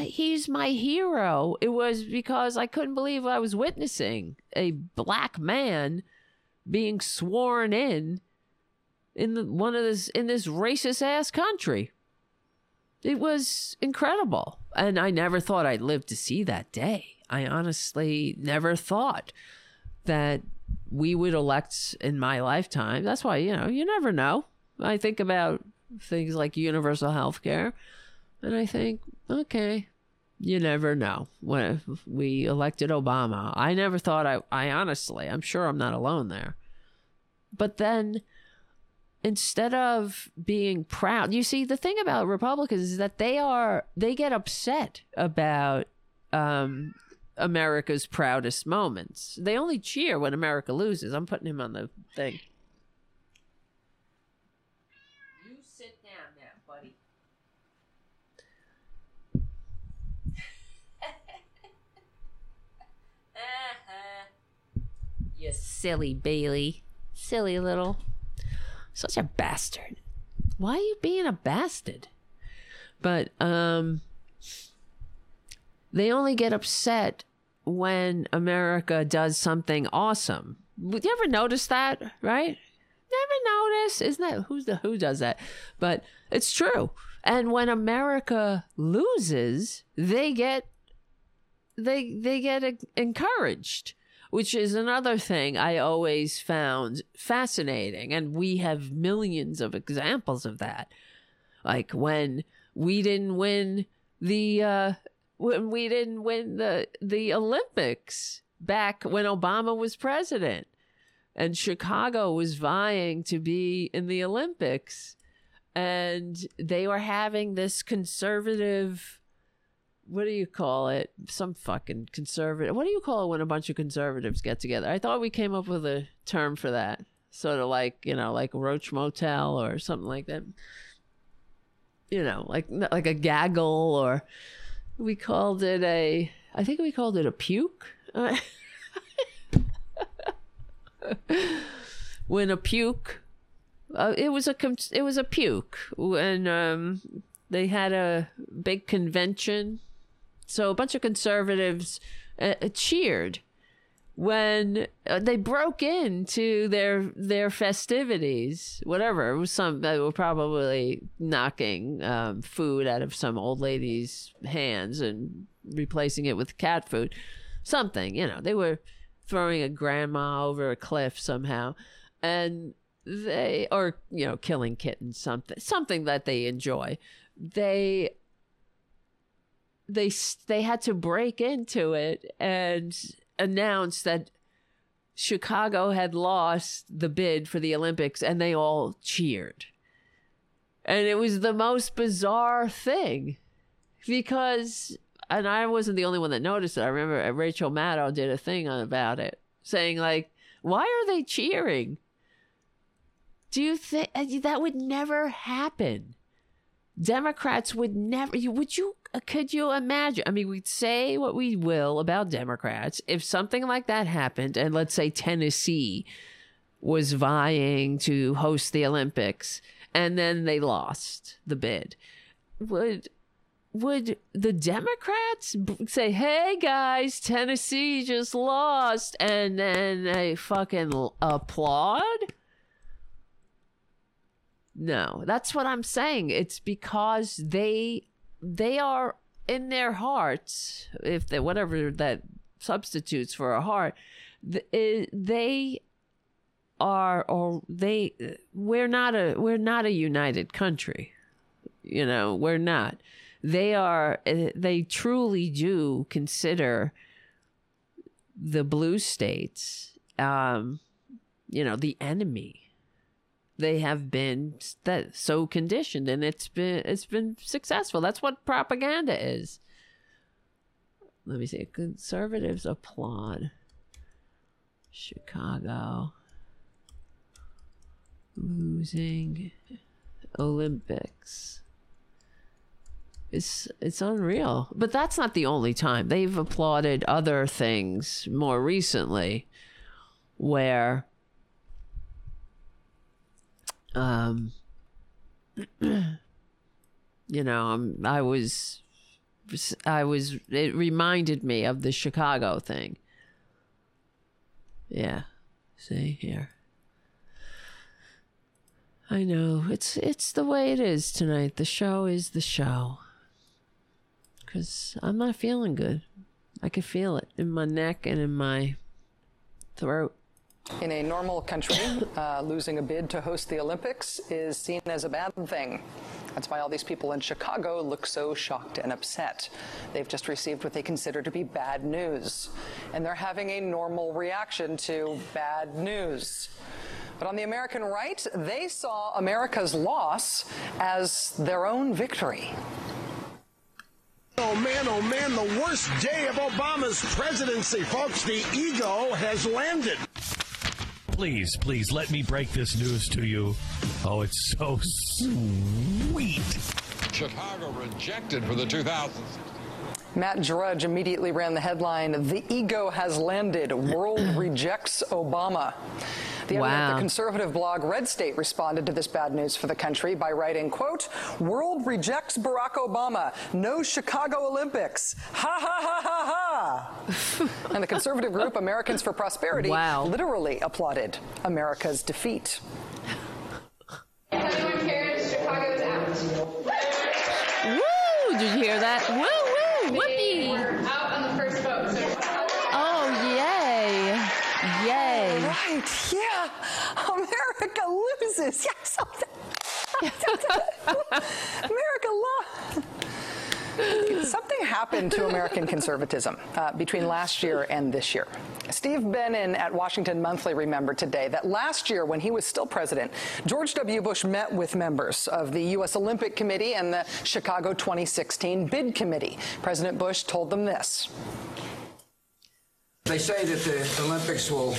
he's my hero. It was because I couldn't believe I was witnessing a black man being sworn in in the, one of this in this racist ass country. It was incredible, and I never thought I'd live to see that day. I honestly never thought that we would elect in my lifetime. That's why, you know, you never know. I think about things like universal health care, and I think, okay, you never know. When we elected Obama, I never thought I, I honestly, I'm sure I'm not alone there. But then instead of being proud, you see, the thing about Republicans is that they are, they get upset about um, America's proudest moments. They only cheer when America loses. I'm putting him on the thing. You sit down now, buddy. Silly Bailey. Silly little. Such a bastard. Why are you being a bastard? But, um, they only get upset when America does something awesome. Would you ever notice that? Right? Never notice. Isn't that who's the who does that? But it's true. And when America loses, they get they they get encouraged, which is another thing I always found fascinating. And we have millions of examples of that. Like when we didn't win the uh, when we didn't win the the Olympics back when Obama was president and Chicago was vying to be in the Olympics and they were having this conservative what do you call it some fucking conservative what do you call it when a bunch of conservatives get together i thought we came up with a term for that sort of like you know like roach motel or something like that you know like like a gaggle or we called it a I think we called it a puke. when a puke uh, it was a it was a puke, and um, they had a big convention. So a bunch of conservatives uh, cheered when uh, they broke into their their festivities. Whatever it was, some they were probably knocking um, food out of some old lady's hands and replacing it with cat food, something. You know, they were throwing a grandma over a cliff somehow, and they or you know killing kittens something something that they enjoy they they they had to break into it and announce that Chicago had lost the bid for the Olympics and they all cheered. And it was the most bizarre thing because and I wasn't the only one that noticed it. I remember Rachel Maddow did a thing about it saying like why are they cheering? Do you think uh, that would never happen? Democrats would never. Would you? Uh, could you imagine? I mean, we'd say what we will about Democrats. If something like that happened, and let's say Tennessee was vying to host the Olympics, and then they lost the bid, would would the Democrats say, "Hey guys, Tennessee just lost," and then they fucking applaud? No, that's what I'm saying. It's because they they are in their hearts, if they whatever that substitutes for a heart, they are or they we're not a we're not a united country. You know, we're not. They are they truly do consider the blue states um you know the enemy they have been that so conditioned and it's been it's been successful. That's what propaganda is. Let me see. Conservatives applaud chicago losing olympics. It's it's unreal. But that's not the only time. They've applauded other things more recently where um, you know, um, I was, I was, it reminded me of the Chicago thing. Yeah. See here. I know. It's it's the way it is tonight. The show is the show. Cuz I'm not feeling good. I can feel it in my neck and in my throat. In a normal country, uh, losing a bid to host the Olympics is seen as a bad thing. That's why all these people in Chicago look so shocked and upset. They've just received what they consider to be bad news. And they're having a normal reaction to bad news. But on the American right, they saw America's loss as their own victory. Oh man, oh man, the worst day of Obama's presidency, folks. The ego has landed. Please, please let me break this news to you. Oh, it's so sweet. Chicago rejected for the 2000s. Matt Drudge immediately ran the headline The Ego Has Landed. World Rejects Obama. The, wow. the conservative blog Red State responded to this bad news for the country by writing, quote, World rejects Barack Obama. No Chicago Olympics. Ha ha ha ha ha. and the conservative group Americans for Prosperity wow. literally applauded America's defeat. Everyone cares, Chicago's out. Woo! Did you hear that? Woo woo! Whoopee! We're out on the first vote. So oh yay! Yay! Right, yeah. America loses. Yes. America lost. Something happened to American conservatism uh, between last year and this year. Steve Benen at Washington Monthly remembered today that last year, when he was still president, George W. Bush met with members of the U.S. Olympic Committee and the Chicago 2016 Bid Committee. President Bush told them this. They say that the Olympics will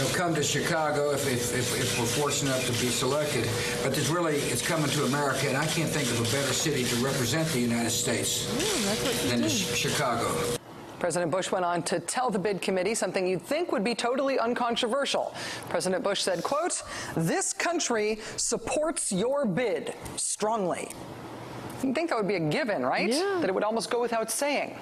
you know, come to Chicago if, if, if, if, we're fortunate enough to be selected. But it's really, it's coming to America, and I can't think of a better city to represent the United States Ooh, than Chicago. President Bush went on to tell the bid committee something you'd think would be totally uncontroversial. President Bush said, quote, this country supports your bid strongly. You'd think that would be a given, right? Yeah. That it would almost go without saying.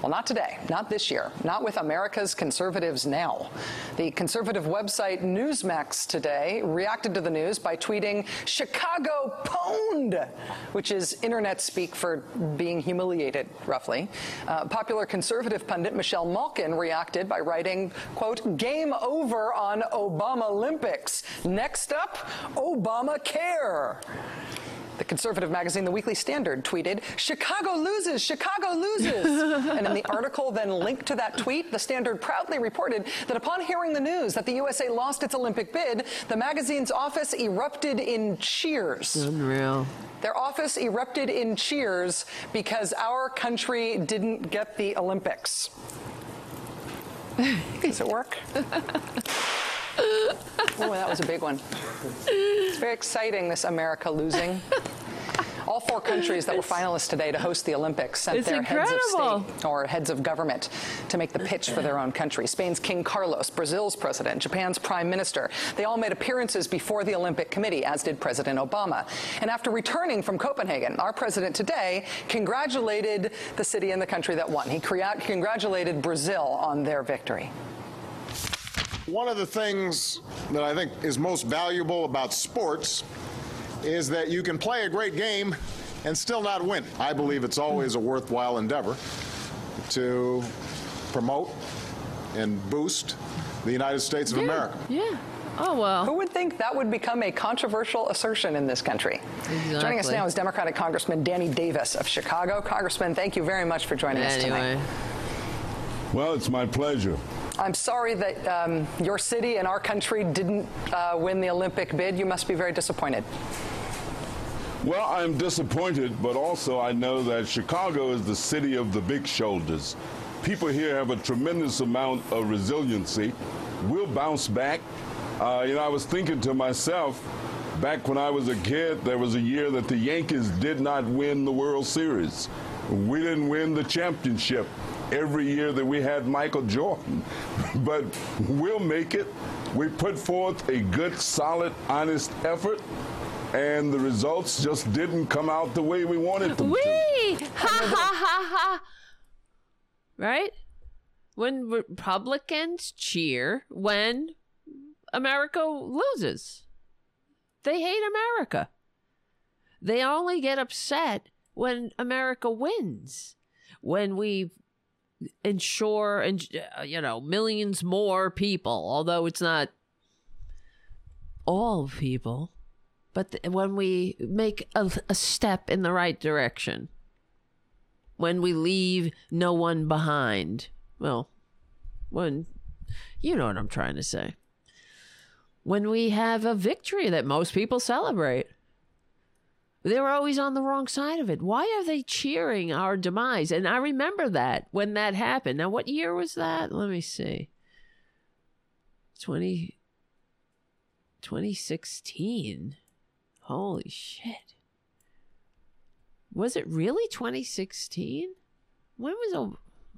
Well, not today, not this year, not with America's conservatives now. The conservative website Newsmax today reacted to the news by tweeting Chicago pwned, which is internet speak for being humiliated, roughly. Uh, popular conservative pundit Michelle Malkin reacted by writing, quote, game over on Obama Olympics. Next up, Obamacare. The conservative magazine, The Weekly Standard, tweeted, Chicago loses, Chicago loses. and in the article then linked to that tweet, The Standard proudly reported that upon hearing the news that the USA lost its Olympic bid, the magazine's office erupted in cheers. Unreal. Their office erupted in cheers because our country didn't get the Olympics. Does it work? Oh, that was a big one. It's very exciting, this America losing. All four countries that were finalists today to host the Olympics sent It's their heads of state or heads of government to make the pitch for their own country. Spain's King Carlos, Brazil's president, Japan's prime minister. They all made appearances before the Olympic Committee, as did President Obama. And after returning from Copenhagen, our president today congratulated the city and the country that won. He congratulated Brazil on their victory. One of the things that I think is most valuable about sports is that you can play a great game and still not win. I believe it's always a worthwhile endeavor to promote and boost the United States of America. Yeah. Oh, well. Who would think that would become a controversial assertion in this country? Exactly. Joining us now is Democratic Congressman Danny Davis of Chicago. Congressman, thank you very much for joining us tonight. Anyway. Well, it's my pleasure. I'm sorry that um, your city and our country didn't uh, win the Olympic bid. You must be very disappointed. Well, I'm disappointed, but also I know that Chicago is the city of the big shoulders. People here have a tremendous amount of resiliency. We'll bounce back. Uh, you know, I was thinking to myself, back when I was a kid, there was a year that the Yankees did not win the World Series. We didn't win the championship every year that we had Michael Jordan. but we'll make it. We put forth a good, solid, honest effort and the results just didn't come out the way we wanted them to. Wee! Ha ha ha ha! Right? When Republicans cheer when America loses, they hate America. They only get upset when America wins. When we ensure and uh, you know millions more people although it's not all people but th- when we make a, a step in the right direction when we leave no one behind well when you know what i'm trying to say. When we have a victory that most people celebrate they were always on the wrong side of it why are they cheering our demise and i remember that when that happened now what year was that let me see 20 2016 Holy shit. Was it really 2016? When was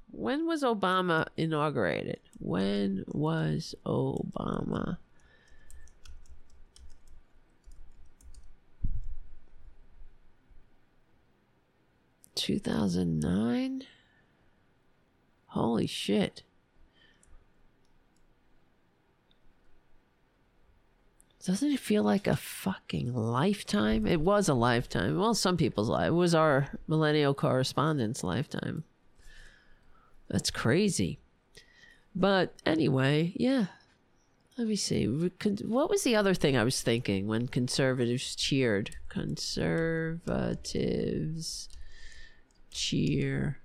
when was Obama inaugurated? When was Obama? Two thousand nine. Holy shit. Doesn't it feel like a fucking lifetime? It was a lifetime. Well, some people's life. It was our millennial correspondent's lifetime. That's crazy. But anyway, yeah. Let me see. What was the other thing I was thinking when conservatives cheered? Conservatives cheer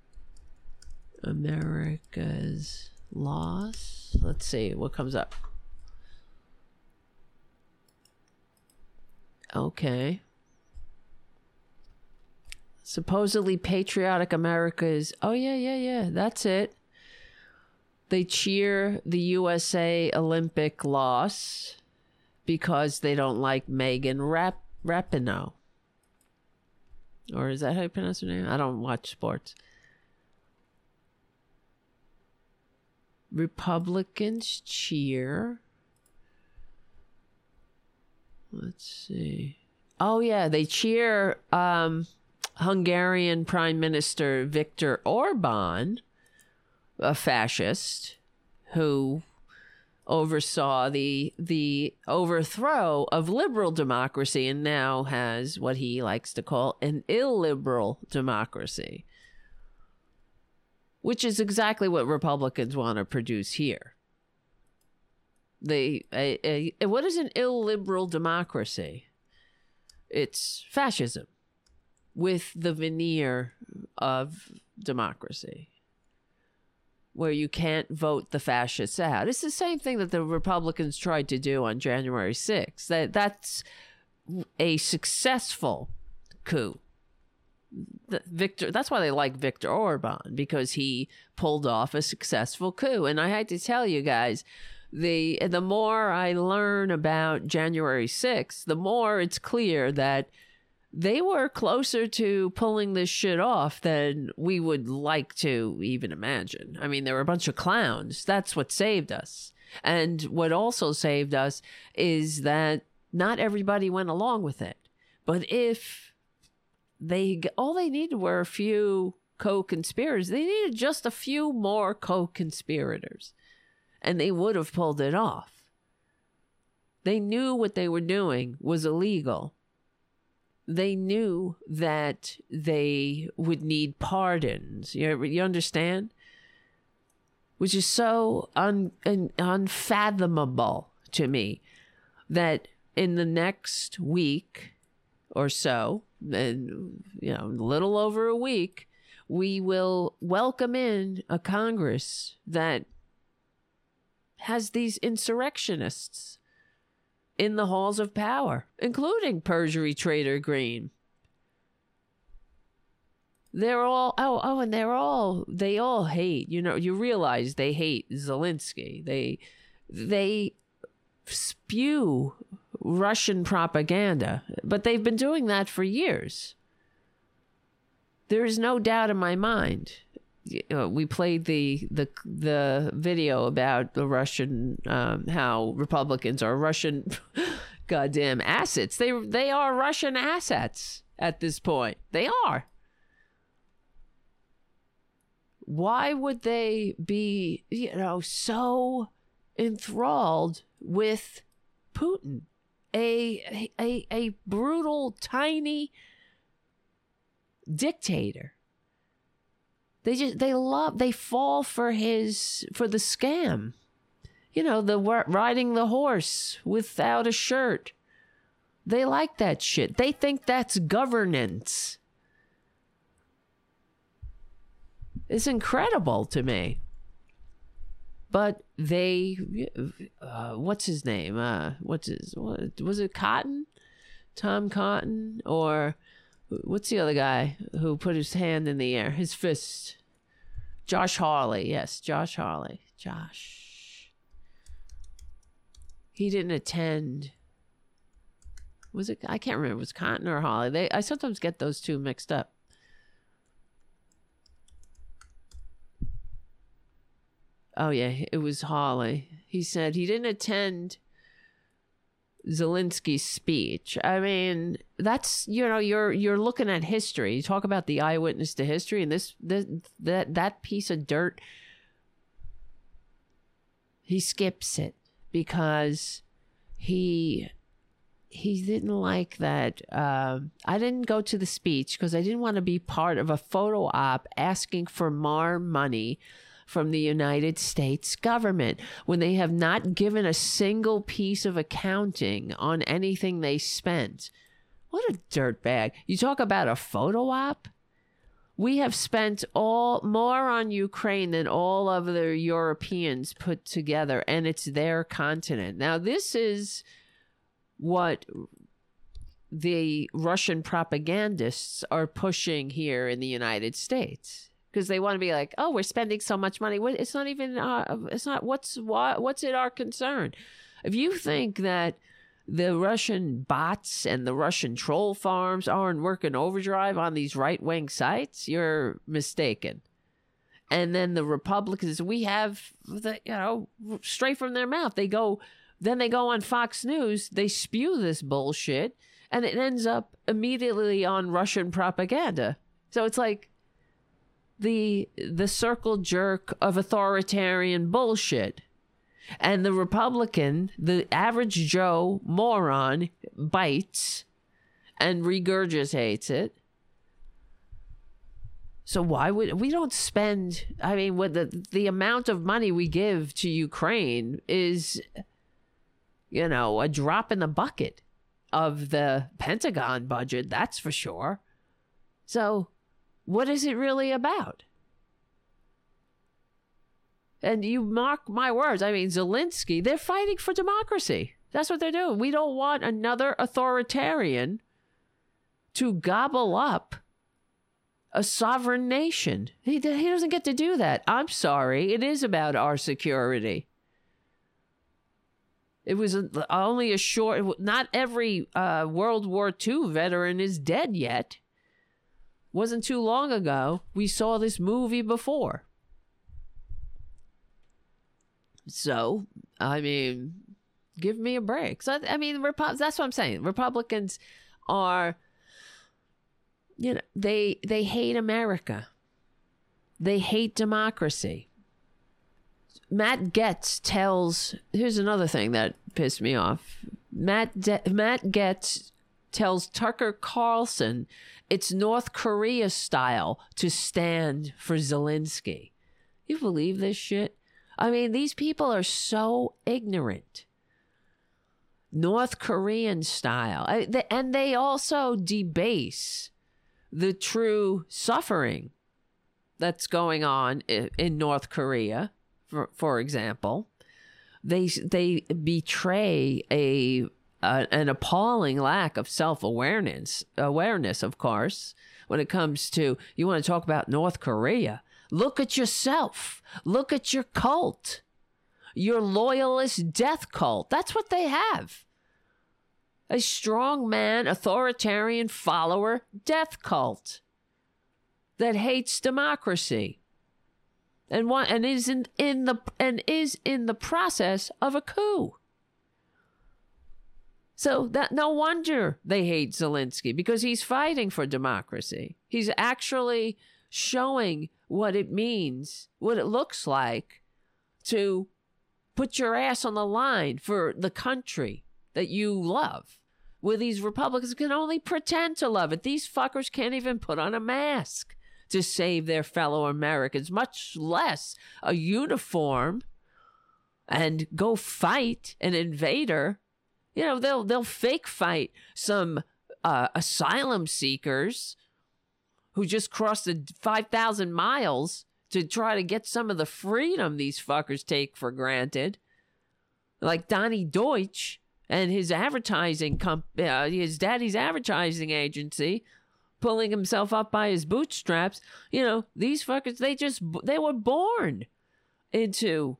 America's loss. Let's see what comes up. Okay. Supposedly patriotic America is. Oh, yeah, yeah, yeah. That's it. They cheer the USA Olympic loss because they don't like Megan Rap- Rapinoe. Or is that how you pronounce her name? I don't watch sports. Republicans cheer. Let's see. Oh yeah, they cheer um, Hungarian Prime Minister Viktor Orban, a fascist who oversaw the the overthrow of liberal democracy and now has what he likes to call an illiberal democracy which is exactly what republicans want to produce here. They a, a, what is an illiberal democracy? It's fascism with the veneer of democracy where you can't vote the fascists out. It's the same thing that the Republicans tried to do on January 6th. That that's a successful coup. The Victor that's why they like Viktor Orban because he pulled off a successful coup. And I had to tell you guys, the the more I learn about January 6th, the more it's clear that they were closer to pulling this shit off than we would like to even imagine. I mean, they were a bunch of clowns. That's what saved us. And what also saved us is that not everybody went along with it. But if they all they needed were a few co-conspirators, they needed just a few more co-conspirators and they would have pulled it off. They knew what they were doing was illegal they knew that they would need pardons. You, you understand? Which is so un, un, unfathomable to me that in the next week or so, and you know, a little over a week, we will welcome in a Congress that has these insurrectionists in the halls of power, including perjury trader Greene. They're all oh oh, and they're all they all hate. You know, you realize they hate Zelensky. They they spew Russian propaganda, but they've been doing that for years. There is no doubt in my mind uh, we played the the the video about the Russian um, how Republicans are Russian goddamn assets. They they are Russian assets at this point. They are. Why would they be, you know, so enthralled with Putin, a a a brutal, tiny dictator? They just they love they fall for his for the scam. You know, the riding the horse without a shirt. They like that shit. They think that's governance. It's incredible to me. But they, uh, what's his name? Uh, what's his? What, was it Cotton? Tom Cotton or what's the other guy who put his hand in the air, his fist? Josh Hawley, yes, Josh Hawley. Josh. He didn't attend. Was it? I can't remember. It was Cotton or Hawley. They. I sometimes get those two mixed up. Oh yeah, it was Hawley. He said he didn't attend Zelensky's speech. I mean, that's you know, you're you're looking at history. You talk about the eyewitness to history, and this, this that that piece of dirt. He skips it because he he didn't like that. Uh, I didn't go to the speech because I didn't want to be part of a photo op asking for more money from the United States government when they have not given a single piece of accounting on anything they spent. What a dirtbag. You talk about a photo op? We have spent all more on Ukraine than all of the Europeans put together, and it's their continent. Now, this is what the Russian propagandists are pushing here in the United States because they want to be like, oh, we're spending so much money. It's not even. Uh, it's not. What's what? What's it our concern? If you think that the Russian bots and the Russian troll farms aren't working overdrive on these right wing sites, you're mistaken. and then the Republicans, we have the you know straight from their mouth. They go, then they go on Fox News, they spew this bullshit, and it ends up immediately on Russian propaganda. So it's like the the circle jerk of authoritarian bullshit. And the Republican, the average Joe moron, bites and regurgitates it. So why would we don't spend? I mean, with the the amount of money we give to Ukraine is, you know, a drop in the bucket of the Pentagon budget. That's for sure. So, what is it really about? And you mark my words. I mean, Zelensky. They're fighting for democracy. That's what they're doing. We don't want another authoritarian to gobble up a sovereign nation. He, he doesn't get to do that. I'm sorry. It is about our security. It was only a short, not every uh, World War II veteran is dead yet. Wasn't too long ago. We saw this movie before. So, I mean, give me a break. So, I mean, Repu- that's what I'm saying. Republicans are you know they they hate america they hate democracy matt gaetz tells here's another thing that pissed me off matt De- matt gaetz tells tucker carlson it's north korea style to stand for zelensky. You believe this shit? I mean these people are so ignorant. North korean style. And they also debase the true suffering that's going on in North Korea, for, for example. They they betray a, a an appalling lack of self awareness awareness, of course, when it comes to you want to talk about North Korea. Look at yourself. Look at your cult. Your loyalist death cult. That's what they have a strong man, authoritarian follower death cult that hates democracy and want, and is in, in the and is in the process of a coup. So that no wonder they hate Zelensky because he's fighting for democracy. He's actually showing what it means, what it looks like to put your ass on the line for the country that you love, where these Republicans can only pretend to love it. These fuckers can't even put on a mask to save their fellow Americans, much less a uniform and go fight an invader. You know, they'll they'll fake fight some uh, asylum seekers who just crossed the 5,000 miles to try to get some of the freedom these fuckers take for granted. Like Donny Deutsch, and his advertising comp, uh, his daddy's advertising agency, pulling himself up by his bootstraps. You know, these fuckers, they just they were born into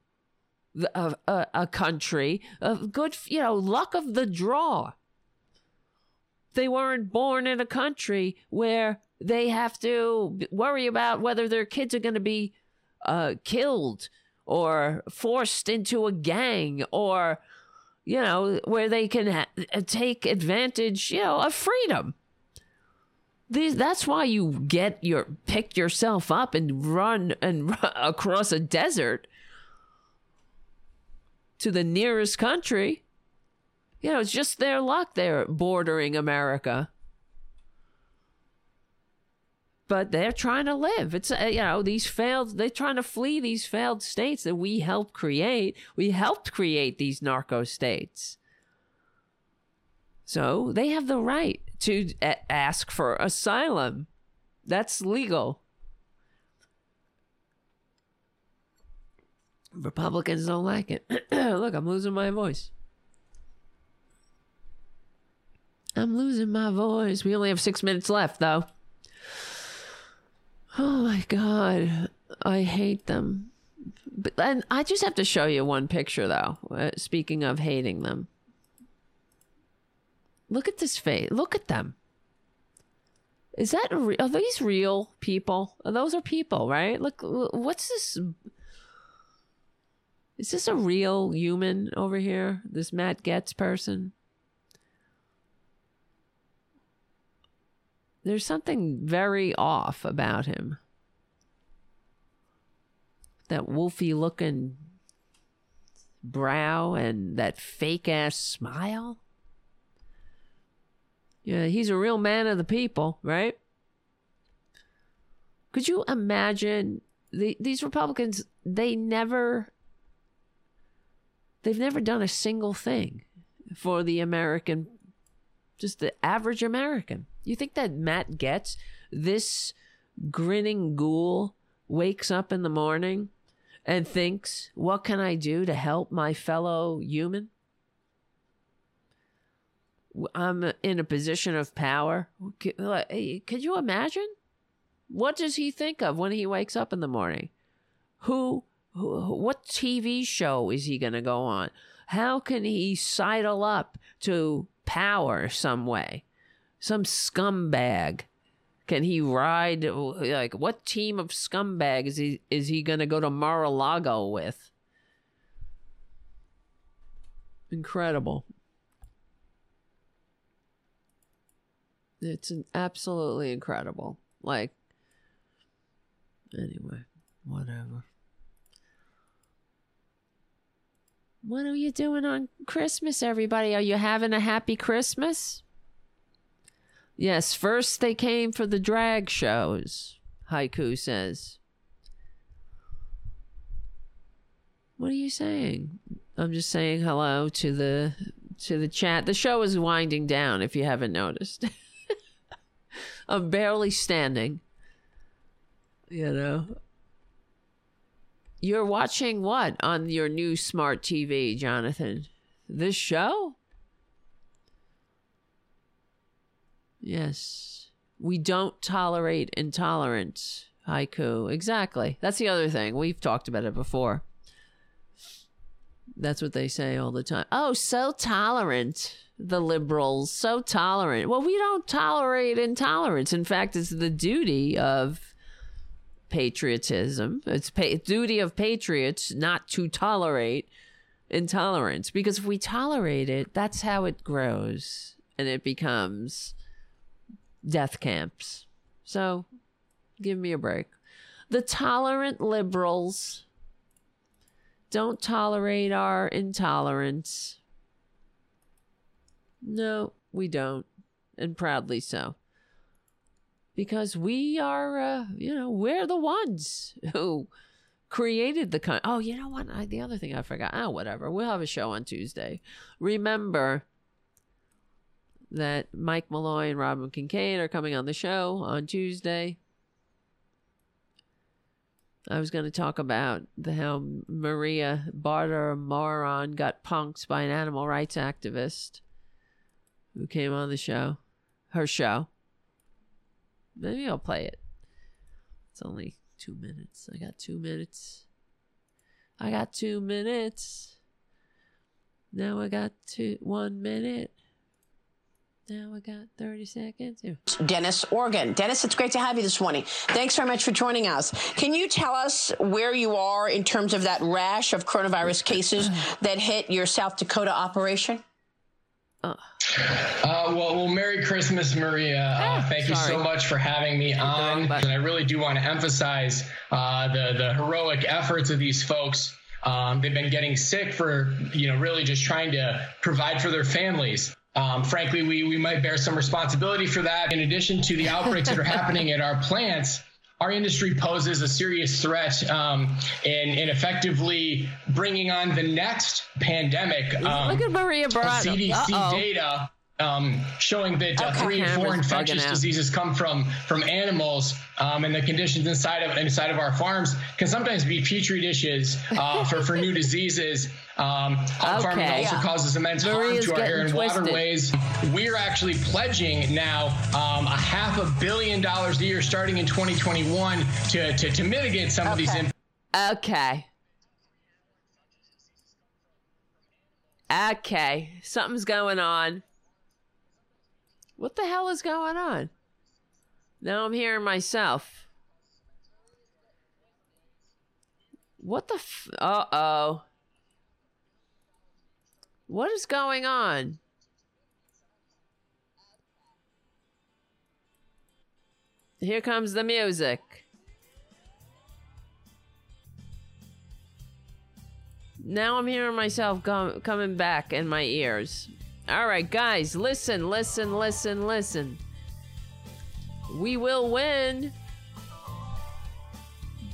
uh, a, a country of good, you know, luck of the draw. They weren't born in a country where they have to worry about whether their kids are going to be uh, killed or forced into a gang or you know, where they can ha- uh, take advantage, you know, of freedom. These, that's why you get your pick yourself up and run and run across a desert to the nearest country. You know, it's just their luck they're bordering America but they're trying to live. It's uh, you know these failed. They're trying to flee these failed states that we helped create. We helped create these narco states. So they have the right to ask for asylum. That's legal. Republicans don't like it. Look, I'm losing my voice. I'm losing my voice. We only have six minutes left, though. Oh my god, I hate them. But and I just have to show you one picture though. Uh, speaking of hating them, look at this face. Look at them. Is that re- are these real people? Those are people, right? Look, what's this? Is this a real human over here? This Matt Gaetz person? There's something very off about him. That wolfy looking brow and that fake ass smile. Yeah, he's a real man of the people, right? Could you imagine the, these Republicans? They never, they've never done a single thing for the American, just the average American. You think that Matt Gaetz this grinning ghoul wakes up in the morning and thinks, what can I do to help my fellow human? I'm in a position of power. Could you imagine? What does he think of when he wakes up in the morning? Who what TV show is he going to go on? How can he sidle up to power some way? Some scumbag. Can he ride like what team of scumbags is he is he going to go to Mar-a-Lago with? Incredible. It's absolutely incredible. Like, anyway, whatever. What are you doing on Christmas, everybody? Are you having a happy Christmas? Yes, first they came for the drag shows, Haiku says. What are you saying? I'm just saying hello to the to the chat. The show is winding down if you haven't noticed. I'm barely standing. You know. You're watching what on your new smart TV, Jonathan? This show? Yes. We don't tolerate intolerance. Haiku. Exactly. That's the other thing. We've talked about it before. That's what they say all the time. Oh, so tolerant the liberals so tolerant. Well, we don't tolerate intolerance. In fact, it's the duty of patriotism. It's pa- duty of patriots not to tolerate intolerance because if we tolerate it, that's how it grows and it becomes death camps. So, give me a break. The tolerant liberals don't tolerate our intolerance no, we don't. And proudly so. Because we are, uh, you know, we're the ones who created the country. Oh, you know what? I, the other thing I forgot. Oh, whatever. We'll have a show on Tuesday. Remember that Mike Malloy and Robin Kincaid are coming on the show on Tuesday. I was going to talk about the how Maria Bartiromo got punked by an animal rights activist who came on the show, her show. Maybe I'll play it. It's only two minutes. I got two minutes. I got two minutes. Now I got two one minute. Now I got 30 seconds. Dennis Organ. Dennis, it's great to have you this morning. Thanks very much for joining us. Can you tell us where you are in terms of that rash of coronavirus cases that hit your South Dakota operation? Uh, well, well, Merry Christmas, Maria. Uh, ah, thank sorry. you so much for having me on. And I really do want to emphasize uh, the the heroic efforts of these folks. Um, they've been getting sick for you know really just trying to provide for their families. Um, frankly, we we might bear some responsibility for that. In addition to the outbreaks that are happening at our plants, our industry poses a serious threat um, in, in effectively bringing on the next pandemic. Um, Look at Maria Barata. CDC Uh-oh. data um, showing that uh, three and four infectious diseases come from from animals, um, and the conditions inside of inside of our farms can sometimes be petri dishes uh, for for new diseases. Um, hog okay. farming also yeah. causes immense Maria's harm to our air and twisted. waterways. We're actually pledging now um, a half a billion dollars a year starting in 2021 to to, to mitigate some okay. of these. impacts. okay. Okay, something's going on. What the hell is going on? Now I'm hearing myself. What the f- Uh oh. What is going on? Here comes the music. Now I'm hearing myself com- coming back in my ears. All right, guys, listen, listen, listen, listen. We will win.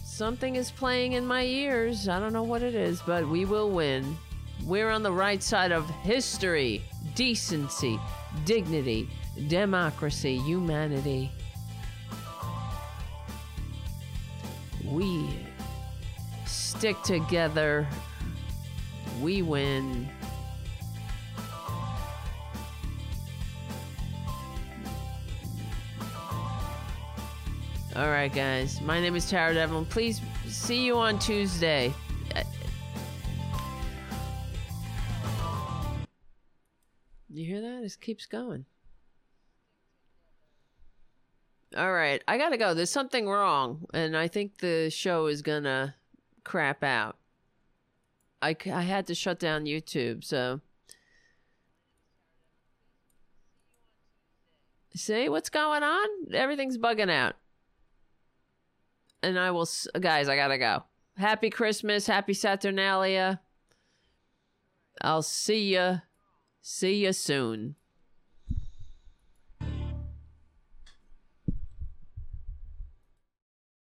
Something is playing in my ears. I don't know what it is, but we will win. We're on the right side of history, decency, dignity, democracy, humanity. We stick together. We win. All right, guys. My name is Tara Devlin. Please see you on Tuesday. You hear that? It keeps going. All right, I gotta go. There's something wrong, and I think the show is gonna crap out. I, I had to shut down YouTube, so. See what's going on? Everything's bugging out. And I will, guys, I gotta go. Happy Christmas. Happy Saturnalia. I'll see ya. See you soon.